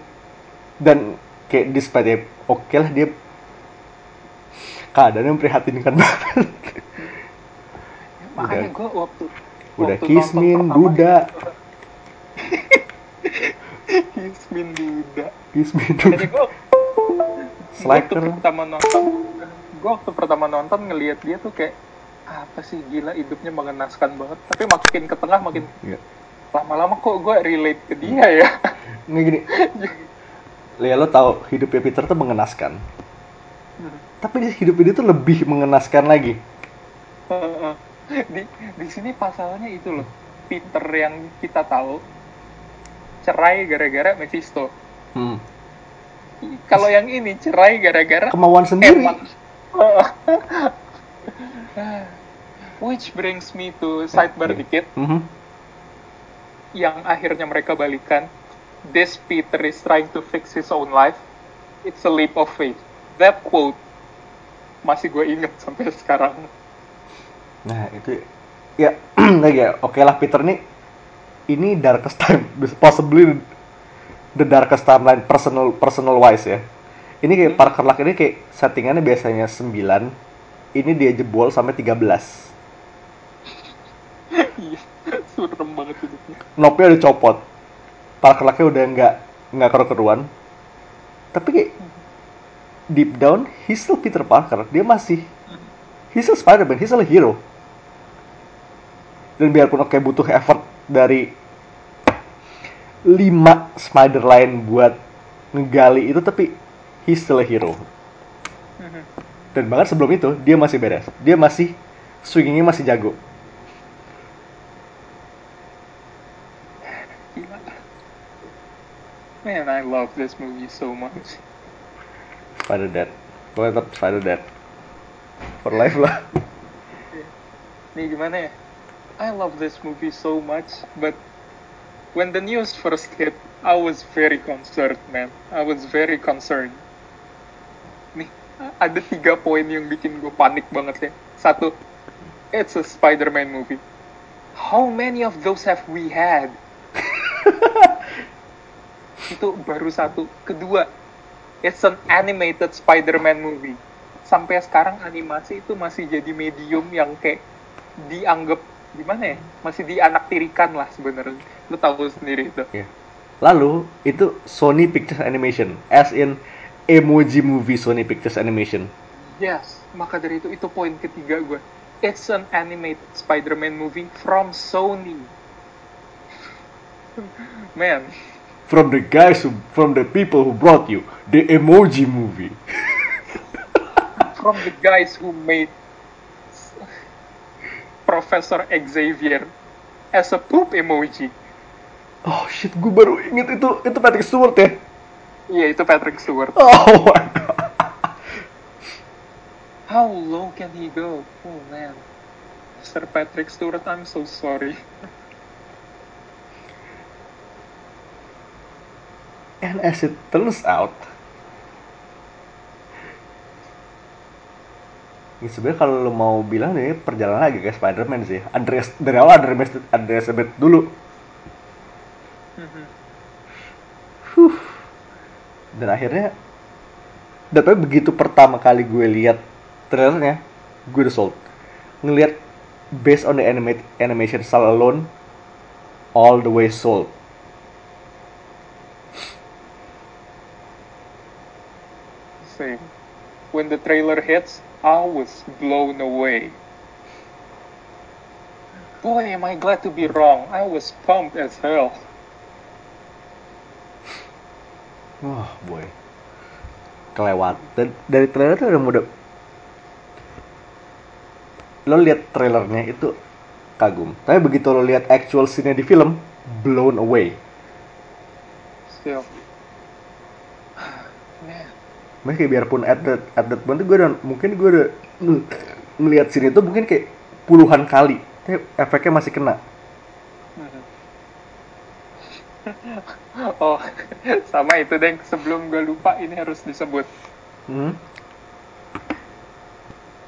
Dan kayak despite ya oke lah dia keadaannya memprihatinkan *laughs* banget. Makanya gue waktu udah waktu kismin nonton *laughs* pertama- duda Kismin Duda. kismin Jadi gue waktu slacker pertama nonton, gue waktu pertama nonton ngelihat dia tuh kayak apa sih gila hidupnya mengenaskan banget. Tapi makin ke tengah makin Iya. lama-lama kok gue relate ke dia ya. nggak gini ya lo tau hidupnya Peter tuh mengenaskan tapi di hidup ini tuh lebih mengenaskan lagi di di sini pasalnya itu loh Peter yang kita tahu cerai gara-gara Mephisto. Hmm. kalau yang ini cerai gara-gara kemauan sendiri. *laughs* Which brings me to sidebar dikit. Mhm. yang akhirnya mereka balikan. This Peter is trying to fix his own life. It's a leap of faith. That quote masih gue inget sampai sekarang. Nah itu ya. *clears throat* Lagi ya. Oke lah Peter nih ini darkest time *laughs* possibly the darkest timeline personal personal wise ya. Ini kayak Parker Luck ini kayak settingannya biasanya 9 ini dia jebol sampai 13 *laughs* Iya, surem banget Nopnya udah copot. Parker Lucknya udah nggak nggak keru-keruan. Tapi kayak deep down he's still Peter Parker. Dia masih he's still Spider-Man he's still a hero. Dan biarpun oke butuh effort dari lima spider lain buat ngegali itu tapi he's still a hero dan bahkan sebelum itu dia masih beres dia masih swingingnya masih jago. *laughs* Man, I love this movie so much. Spider Dead gue tetap Spider Dead for life lah Nih gimana ya? I love this movie so much, but when the news first hit, I was very concerned, man. I was very concerned. Nih, ada tiga poin yang bikin gue panik banget ya. Satu, it's a Spider-Man movie. How many of those have we had? *laughs* Itu baru satu. Kedua, it's an animated Spider-Man movie. Sampai sekarang animasi itu masih jadi medium yang kayak dianggap gimana ya? Masih dianaktirikan lah sebenarnya. Lu tahu sendiri itu. Ya. Lalu itu Sony Pictures Animation, as in emoji movie Sony Pictures Animation. Yes, maka dari itu itu poin ketiga gue. It's an animated Spider-Man movie from Sony. *laughs* Man, From the guys who, from the people who brought you the emoji movie. from the guys who made Professor Xavier as a poop emoji. Oh shit, gue baru inget itu itu Patrick Stewart ya. Iya, itu Patrick Stewart. Oh *laughs* my god. How low can he go? Oh man. Sir Patrick Stewart, I'm so sorry. And as it turns out, ya sebenarnya kalau lo mau bilang ini perjalanan lagi kayak Spider-Man sih. Andreas dari awal Andreas Andreas dulu. Huh. Dan akhirnya tapi begitu pertama kali gue lihat trailernya, gue udah sold. Ngelihat based on the animate animation style alone, all the way sold. Same. When the trailer hits, I was blown away. Boy, am I glad to be wrong. I was pumped as hell. Oh boy. kelewat dan dari trailer tuh udah mudah lo lihat trailernya itu kagum tapi begitu lo lihat actual scene di film blown away Still. Man. Makanya kayak biarpun at that, at that point gue udah mungkin gue udah ng- ngelihat scene itu mungkin kayak puluhan kali tapi efeknya masih kena *laughs* oh, sama itu deh. Sebelum gue lupa, ini harus disebut. hmm?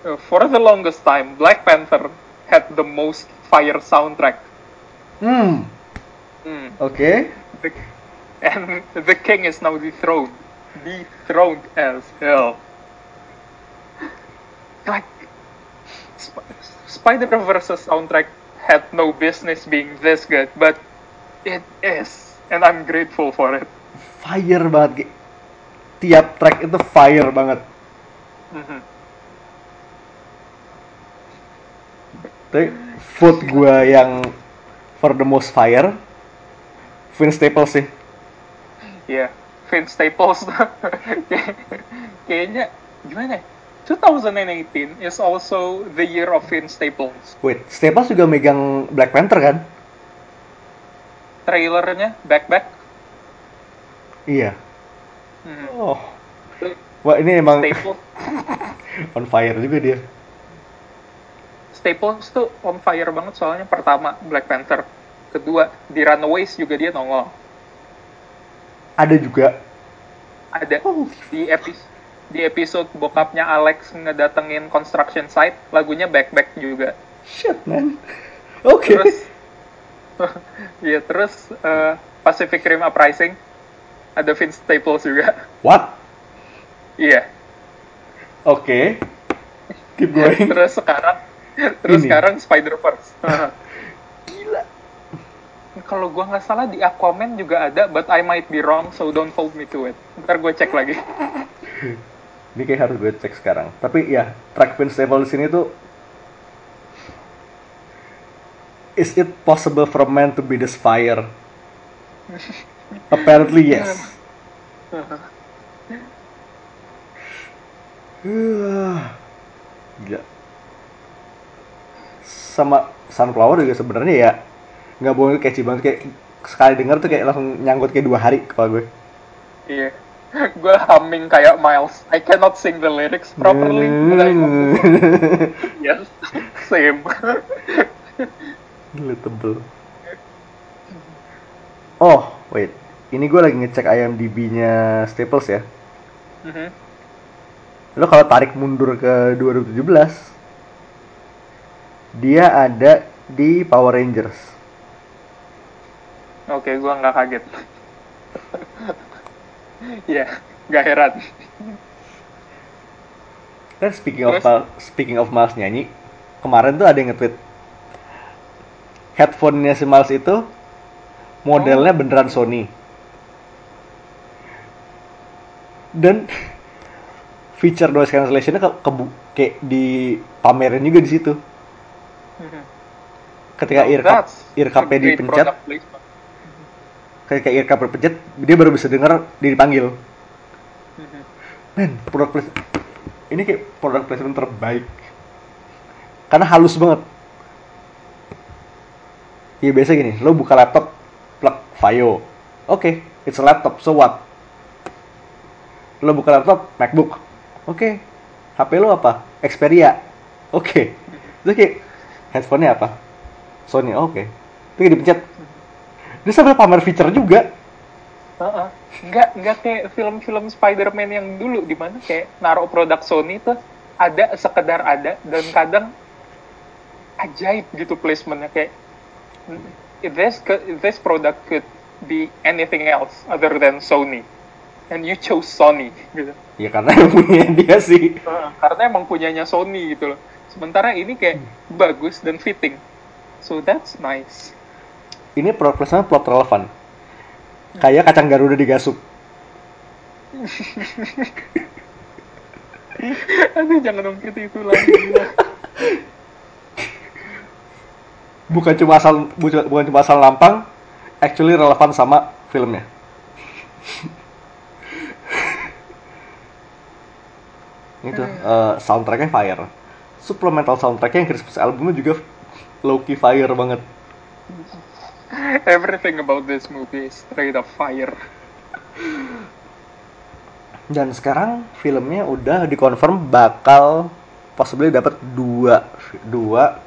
Uh, for the longest time, Black Panther had the most fire soundtrack. Hmm, Hmm. oke The, and the king is now dethroned. Dethroned as hell. Like, Sp- Spider-Verse soundtrack had no business being this good, but it is. And I'm grateful for it. fire banget tiap track itu fire banget Mhm. tapi vote gue yang for the most fire Vince Staples sih Iya, Vince Staples *laughs* Kay- kayaknya gimana? ya? 2018 is also the year of Vince Staples. wait Staples juga megang Black Panther kan Trailernya back-back. iya Mhm. oh wah ini emang Staples, *laughs* on fire juga dia Staples tuh on fire banget soalnya pertama Black Panther, kedua di Runaways juga dia nongol. Ada juga Ada di episode di episode bokapnya Alex ngedatengin construction site, lagunya back-back juga. shit man oke Terus, *laughs* ya terus eh, Pacific Rim Uprising ada Vince Staples juga. what Iya. oke keep going Terus sekarang, terus Ini. sekarang Spider Verse. *laughs* Kalau gua nggak salah di Aquaman juga ada, but I might be wrong, so don't hold me to it. Ntar gue cek lagi. *laughs* ini kayak harus gue cek sekarang tapi ya track Vince Staples di sini tuh is it possible for man to be this fire apparently yes *sighs* Gila. Sama Sunflower juga sebenarnya ya nggak bohong catchy banget kayak sekali denger tuh kayak langsung nyangkut kayak dua hari kepala gue. Iya. *laughs* gue humming kayak Miles. I cannot sing the lyrics properly. song. *laughs* yes, same. Gila tebel. Oh, wait. Ini gue lagi ngecek IMDb-nya Staples ya. Mhm. Lo kalau tarik mundur ke 2017, dia ada di Power Rangers. Oke, gue nggak kaget. Iya, *laughs* nggak heran. Kan speaking of Terus? Mal- speaking of Miles nyanyi, kemarin tuh ada yang nge-tweet headphone-nya si Miles itu modelnya beneran Sony. Dan feature noise cancellation-nya ke, kebu- kayak dipamerin juga di situ. Mhm. Ketika ear cup, That's ear cup-nya dipencet. Ketika ear cup dipencet, dia baru bisa denger dia dipanggil. Mhm. Men, produk placement ini kayak produk placement terbaik. Karena halus banget. Ya biasa gini, lo buka laptop, plug Vaio. Oke, it's a laptop, so what? Lo buka laptop, MacBook. Oke, HP lo apa? Xperia. Oke. Terus kayak headphone-nya apa? Sony. Oke. Terus kayak dipencet. Dia sambil pamer feature juga. Heeh. Nggak, nggak kayak film-film Spider-Man yang dulu, di mana kayak naruh produk Sony tuh ada sekedar ada, dan kadang ajaib gitu placementnya kayak if this could- this product could be anything else other than Sony and you chose Sony gitu Ya karena yang *laughs* punya dia sih. Heeh, karena emang punyanya Sony gitu loh sementara ini kayak bagus dan fitting so that's nice ini produk placement plot relevan. Kayak kacang Garuda digasuk. *laughs* aduh jangan ungkit itu lagi Bukan cuma asal bukan cuma asal lampang, actually relevan sama filmnya. *laughs* itu eh, soundtracknya fire supplemental soundtracknya yang Christmas albumnya juga low key fire banget *laughs* Everything about this movie is straight up fire. dan sekarang filmnya udah dikonfirm bakal possibly dapat dua dua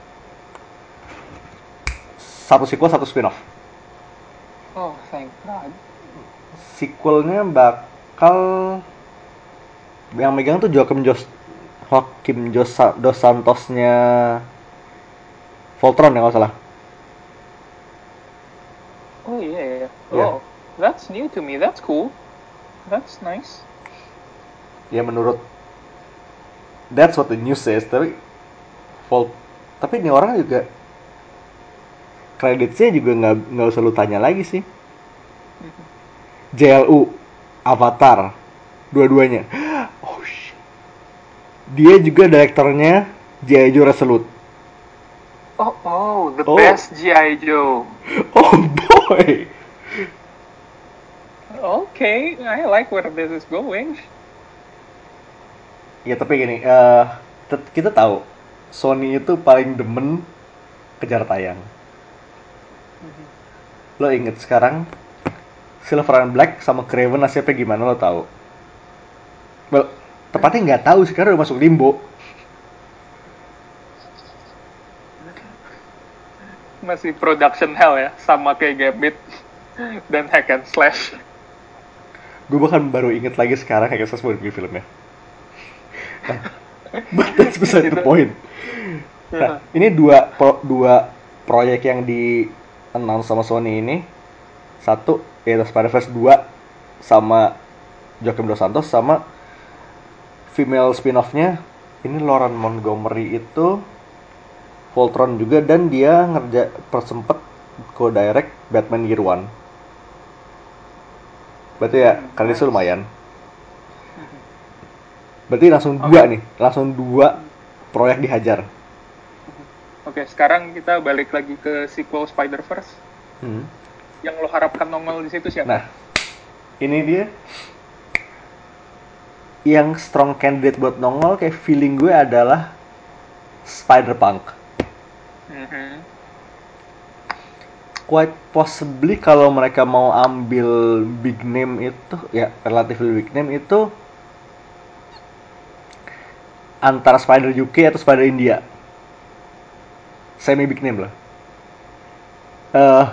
satu sequel satu spin off Oh, thank God. sequelnya bakal yang megang tuh Joaquin Jos Joaquin Jos Dos Santosnya Voltron ya kalau salah Oh yeah. Yeah. Oh, that's new to me. That's cool. That's nice. ya menurut that's what the news says tapi Volt tapi ini orang juga kreditnya juga nggak nggak usah lu tanya lagi sih JLU Avatar dua-duanya *gasps* oh shit. dia juga direkturnya. Joe Resolute Oh, oh, the Oh. best GI Joe. *laughs* oh boy Okay, I like where this is going. ya tapi gini eh, tet- kita tahu Sony itu paling demen kejar tayang lo inget sekarang Silver and Black sama Craven nasibnya gimana lo tahu well tepatnya nggak tahu sekarang udah masuk limbo Masih production hell ya, sama kayak Gambit dan hack and slash. gue bahkan baru inget lagi sekarang kayak saya sebelum filmnya. Nah, but that's beside the point. Nah, ini dua pro- dua proyek yang di announce sama Sony ini. Satu yaitu Spider-Verse 2 sama Joaquin Dos Santos sama female spin-off-nya. Ini Lauren Montgomery itu Voltron juga dan dia ngerja persempet co-direct Batman Year One. Berarti ya kali itu lumayan. Berarti langsung dua nih langsung dua proyek dihajar. Oke, sekarang kita balik lagi ke sequel Spider-Verse. Hmm. Yang lo harapkan nongol di situ siapa? Nah, ini dia. Yang strong candidate buat nongol kayak feeling gue adalah Mhm. Quite possibly kalau mereka mau ambil big name itu, ya relatively big name itu antara Spider UK atau Spider India. Semi big name lah. Eh,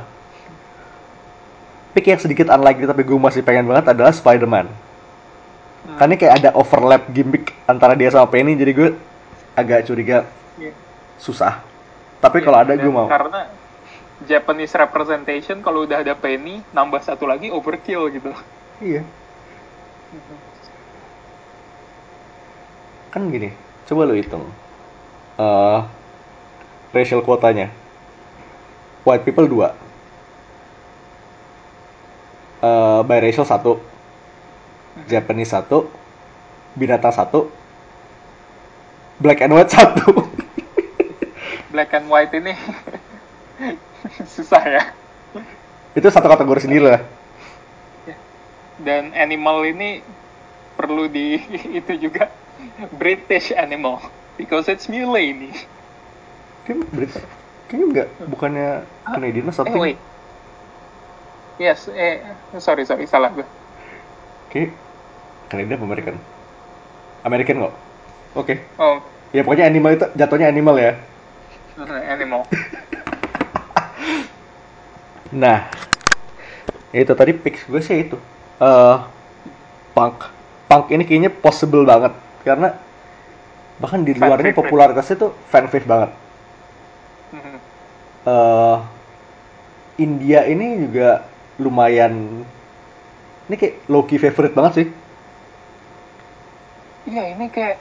pick yang sedikit unlikely tapi gue masih pengen banget adalah Spider-Man. Karena kayak ada overlap gimmick antara dia sama Penny jadi gue agak curiga Iya. susah. Tapi kalau ada gue mau. Karena Japanese representation kalau udah ada Penny, nambah satu lagi overkill gitu. Iya. Kan gini, coba lu hitung. eh racial kuotanya. White people 2. eh biracial 1. Japanese 1. Binatang 1. Black and white *laughs* 1. Black and white ini *laughs* susah ya. Itu satu kategori sendiri lah. Dan animal ini perlu di *laughs* itu juga British animal because it's Mulaney. Kayaknya British. Kayaknya enggak, bukannya Canadian atau Eh something. wait. Yes, eh sorry sorry salah gue. Kayak Canadian apa American? American kok. Oke. Oh, Ya pokoknya animal itu jatuhnya animal ya. Animal. Nah, itu tadi picks gue sih itu. eh punk. Punk ini kayaknya possible banget karena bahkan di luar ini popularitasnya tuh fan fave banget. Eh India ini juga lumayan ini kayak low key favorite banget sih. Iya ini kayak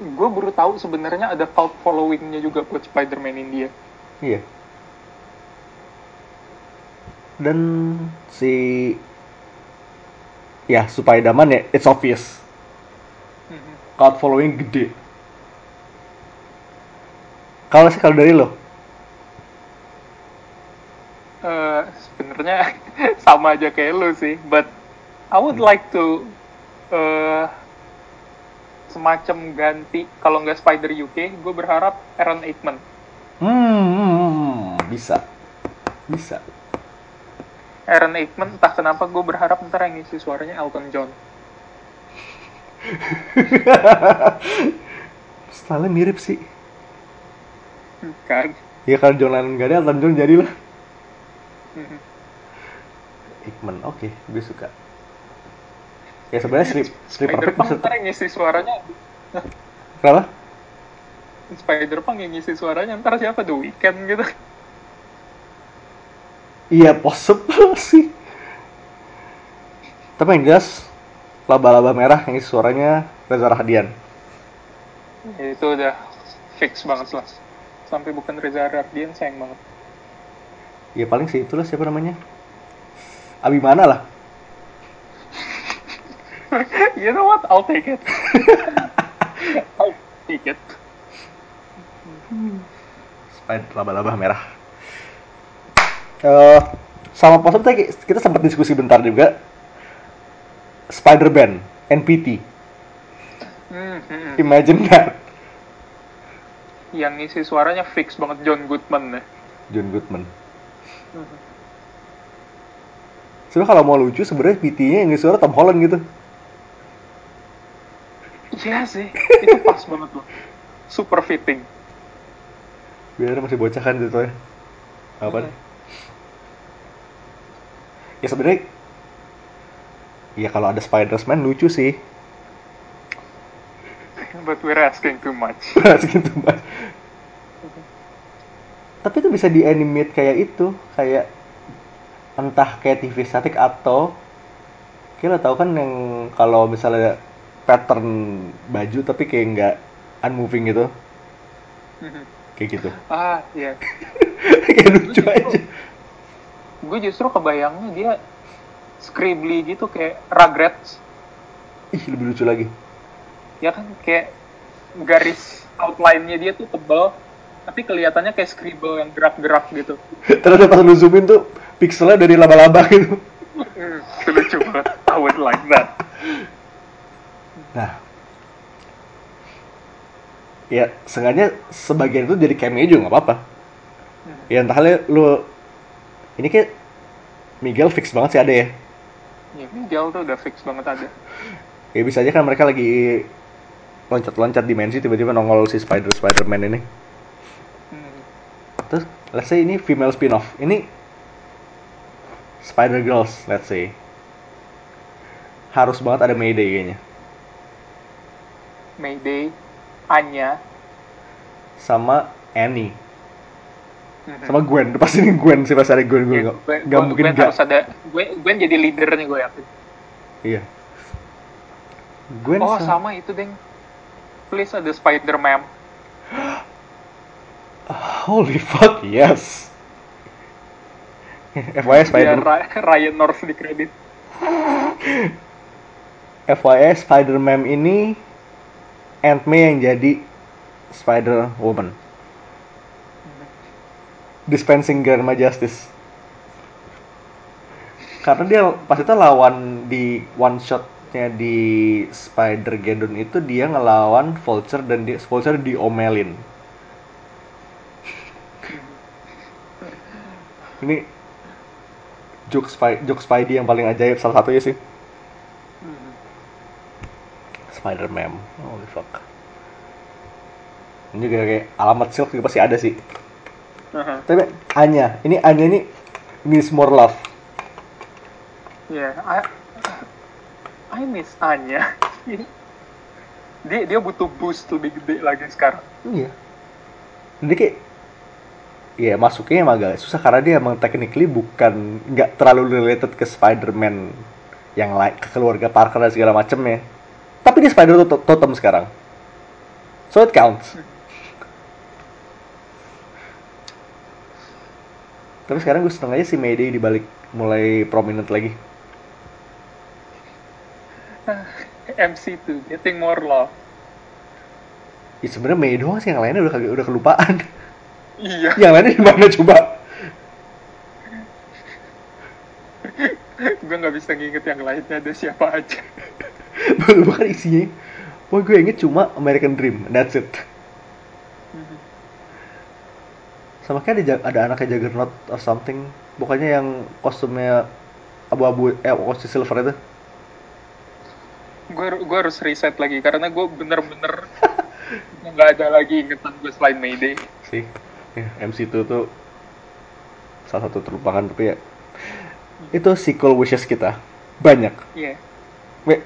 gue baru tahu sebenarnya ada cult followingnya juga buat Spider-Man India. Iya. Dan si ya Spider-Man ya it's obvious. Mhm. Cloud following gede. Kalau sih kalau dari lo, Eh, sebenarnya *laughs* sama aja kayak lu sih, but I would like to eh, semacam ganti kalau nggak Spider UK, gue berharap Aaron Aikman. Hmm, hmm, hmm, bisa. Bisa. Aaron Aikman entah kenapa gue berharap ntar yang ngisi suaranya Elton John. *laughs* Style mirip sih. Kan? Ya kalau John Lennon gak ada, Elton John jadilah. Hickman, oke, gue suka. Ya sebenarnya strip, strip perfect Punk maksud yang ngisi suaranya Kenapa? Spider Punk yang ngisi suaranya ntar siapa The Weeknd gitu. Iya possible *laughs* sih. Tapi yang jelas laba-laba merah yang isi suaranya Reza Rahadian. Ya, itu udah fix banget lah. Sampai bukan Reza Rahardian sayang banget. Ya paling sih itulah siapa namanya? Abimana lah. *laughs* you know what? I'll take it. *laughs* I'll take it. Spider laba-laba merah. Eh sama Possum tadi kita sempat diskusi bentar juga. Spider-Man, NPT. Hmm, hmm, hmm. Imagine that. Yang ngisi suaranya fix banget John Goodman ya. John Goodman. Sebenarnya kalau mau lucu sebenarnya PT-nya yang suara Tom Holland gitu. Iya sih, itu pas *laughs* banget loh. Super fitting. Biar masih bocah kan gitu ya. Apa? Hmm. Ya sebenarnya Ya kalau ada Spider-Man lucu sih. But we're asking too much. gitu Mas. Tapi itu bisa di-animate kayak itu, kayak entah kayak TV static atau kita tahu kan yang kalau misalnya pattern baju tapi kayak nggak unmoving gitu, *laughs* kayak gitu. ah, iya. *laughs* kayak lucu aja. Gue justru kebayangnya dia scribbly gitu kayak Rugrats. Ih, lebih lucu lagi. Ya kan kayak garis outline-nya dia tuh tebal tapi kelihatannya kayak scribble yang gerak-gerak gitu. *laughs* Ternyata pas lu zoomin tuh pixelnya dari laba-laba gitu. Hmm, lucu banget. I would like that. Nah, ya sengaja sebagian itu jadi cameo juga nggak apa-apa. Ya entah lu ini kayak Miguel fix banget sih ada ya. Ya, Miguel tuh udah fix banget ada. Ya bisa aja kan mereka lagi loncat-loncat dimensi tiba-tiba nongol si Spider Spider-Man ini. Hmm. Terus let's say ini female spin-off. Ini Spider Girls, let's say. Harus banget ada Mayday kayaknya. Mayday, Anya, Sama Annie. Sama Gwen. Pasti ini Gwen sih pas ada Gwen. Gue Ya, nggak Gwen- nggak Gwen- mungkin Gwen harus ada Gwen, Gwen jadi leadernya gue yakin. Iya. Gwen Oh sa- sama itu deng. Please ada Spider-Man. *gasps* Holy fuck, yes. *laughs* FYI Spider Biar Ra- Ryan North di kredit. *laughs* FYI Spider-Man ini Aunt May yang jadi Spider Woman. Dispensing Grandma Justice. Karena dia pas itu lawan di one shotnya di Spider Geddon itu dia ngelawan Vulture dan dia Vulture diomelin. Ini joke Spy, joke Spidey yang paling ajaib salah satunya sih. Spider-Man. Holy fuck. Ini juga kayak alamat silk juga pasti ada sih. Aha. Tapi Anya, ini Anya ini needs more love. Ya, I, I miss Anya. *laughs* dia dia butuh boost lebih gede lagi sekarang. Iya. Jadi kayak Iya masuknya emang agak susah karena dia emang technically bukan nggak terlalu related ke Spider-Man yang lain ke keluarga Parker dan segala macemnya. Tapi dia Spider tot- totem sekarang. So it counts. Tapi sekarang gue seneng aja si Mayday dibalik mulai prominent lagi. MC2 getting more love. Ya sebenarnya May doang sih yang lainnya udah udah kelupaan. Iya. yang lainnya di mana coba? Gue nggak bisa nginget yang lainnya ada siapa aja. *laughs* Bahkan isinya Wah gue inget cuma American Dream, that's it. Sama kayak ada, ada anaknya Juggernaut or something. Bukannya yang kostumnya abu-abu, eh kostum silver itu. Gue gue harus reset lagi karena gue bener-bener *laughs* nggak ada lagi ingetan gue selain Mayday. Sih, ya, MC2 tuh salah satu terlupakan tapi ya itu sequel wishes kita banyak. Iya. Wait,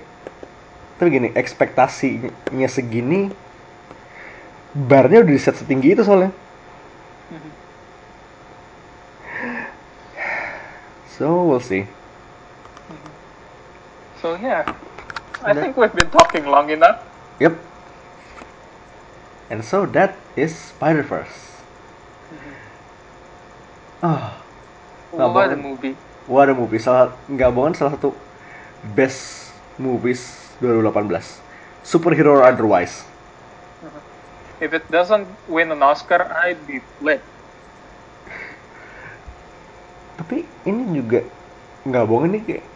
tapi gini, ekspektasinya segini, barnya udah di set setinggi itu soalnya. So we'll see. So yeah, I think we've been talking long enough. Yep. And so that is Spider Verse. Ah, Nggak What a movie. What a movie! Salah nggak bohong salah satu best movies 2018. Superhero or otherwise. If it doesn't win an Oscar, I'd be lit. Tapi ini juga nggak bohong ini kayak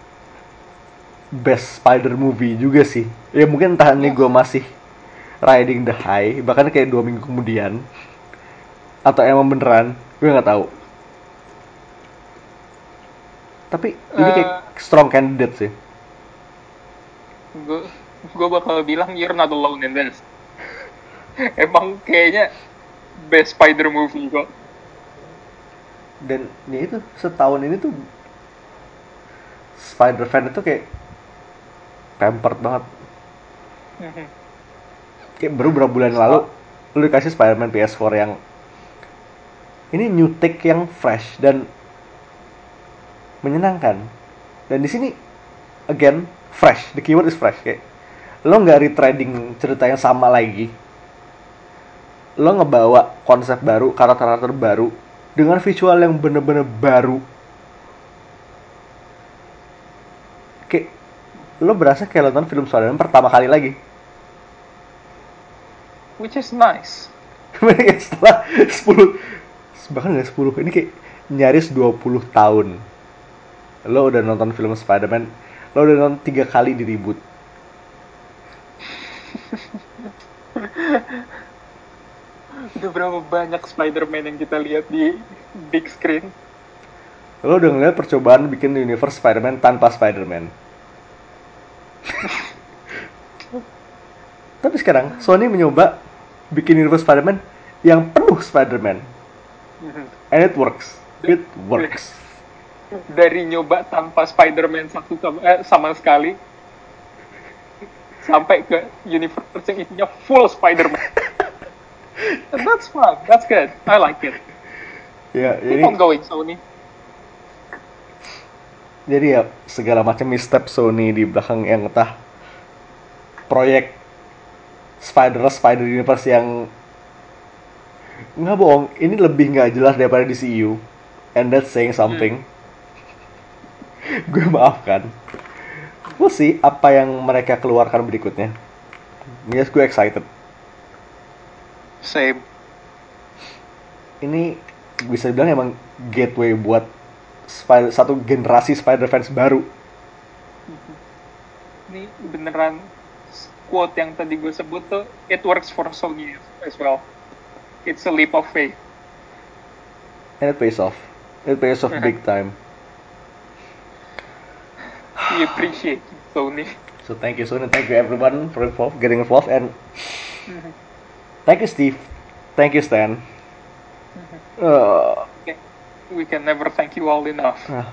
best spider movie juga sih. Ya mungkin entah ini gue masih riding the high, bahkan kayak dua minggu kemudian atau emang beneran, gue nggak tahu. Tapi ini kayak Eh. strong candidate sih. Gue gue bakal bilang you're not alone in this. *laughs* Emang kayaknya best spider movie kok. Dan ya itu setahun ini tuh Spider fan itu kayak pampered banget. Kayak baru beberapa bulan lalu lu dikasih Spider-Man PS4 yang ini new take yang fresh dan menyenangkan. Dan di sini again fresh, the keyword is fresh kayak lo nggak retreading cerita yang sama lagi. Lo ngebawa konsep baru, karakter-karakter baru dengan visual yang bener-bener baru. Kayak lo berasa kayak nonton film Spider-Man pertama kali lagi. Which is nice. *laughs* Setelah 10 bahkan nggak 10 ini kayak nyaris 20 tahun lo udah nonton film Spider-Man lo udah nonton tiga kali di reboot. *laughs* Udah berapa banyak Spider-Man yang kita lihat di big screen? lo udah ngeliat percobaan bikin universe Spider-Man tanpa Spider-Man. *laughs* Tapi sekarang Sony mencoba bikin universe Spider-Man yang penuh Spider-Man. And it works. It works Dari nyoba tanpa Spider-Man satu sama, eh, sama sekali sampai ke universe yang isinya full Spider-Man. That's fun. That's good. I like it. ya Keep jadi on going, Sony. jadi ya segala macam misstep Sony di belakang yang entah proyek Spider Spider Universe yang nggak bohong ini lebih nggak jelas daripada DCU and that's saying something *laughs* gue maafkan. We'll see apa yang mereka keluarkan berikutnya. Yes gue excited. Same. ini bisa dibilang emang gateway buat Spider- satu generasi Spider fans baru. Ini beneran quote yang tadi gue sebut tuh, it works for Sony as well. It's a leap of faith. and it pays off. It pays off big time We appreciate you, Sony. So thank you, and thank you everyone for involved, getting involved, and thank you, Steve. Thank you, Stan. Uh, We can never thank you all enough. ah.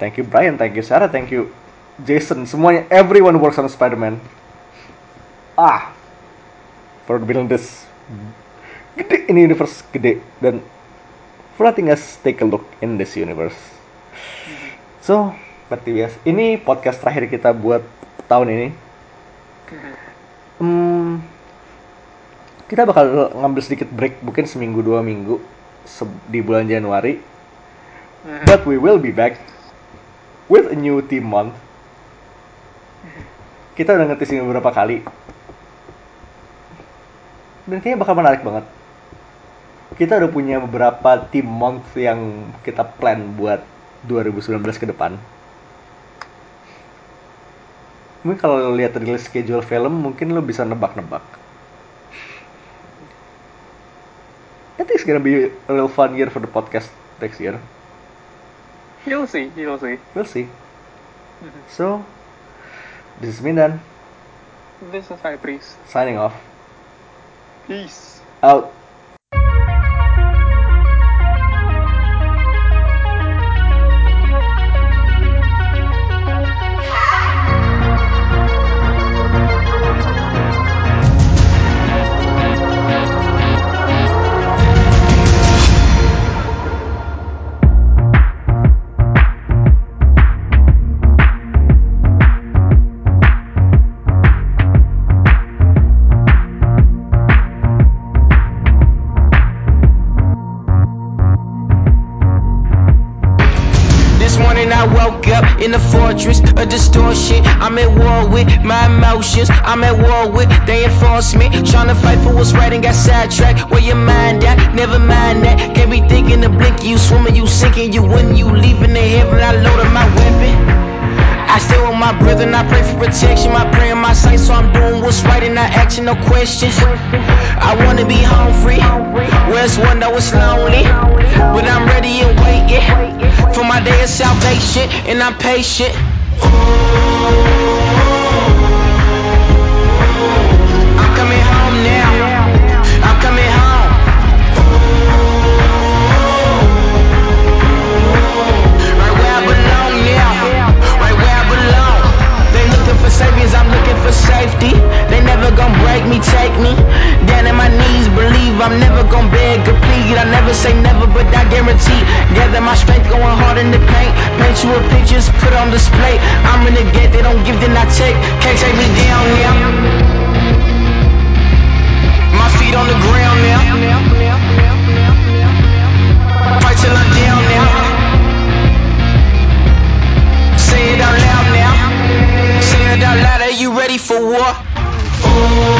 thank you, Brian. Thank you, Sarah. Thank you, Jason. Semuanya, everyone works on Spider-Man. Ah, for building this gede ini universe gede dan for letting us take a look in this universe. So, seperti biasa, ini podcast terakhir kita buat tahun ini. Hmm, kita bakal ngambil sedikit break, mungkin seminggu dua minggu di bulan Januari. But we will be back with a new team month. Kita udah ngetis ini beberapa kali. Dan kayaknya bakal menarik banget. Kita udah punya beberapa team month yang kita plan buat 2019 ke depan. mungkin kalau lo lihat rilis schedule film mungkin lo bisa nebak-nebak. I think it's gonna be a real fun year for the podcast next year. You'll see. You'll see. We'll see. So, this is Mindan This is High Priest. signing off. Peace. Out. I'm at war with my emotions. I'm at war with they enforce me. Trying to fight for what's right and got sidetracked. Where your mind at? Never mind that. Can't be thinking to blink. You swimming, you sinking. You when you leaving the heaven. I loaded my weapon. I stay with my brother and I pray for protection. My prayer in my sight, so I'm doing what's right and not asking no questions. I wanna be home free. Where's one that was lonely? But I'm ready and waiting for my day of salvation, and I'm patient. I'm for safety. They never gonna break me, take me. Down in my knees, believe I'm never gonna beg or plead. I never say never, but I guarantee. Gather my strength, going hard in the paint. Paint you a picture, put on display. I'm in the get, they don't give, then I take. Can't take me down, yeah on the ground now. Fight till I'm out you ready for war? Ooh.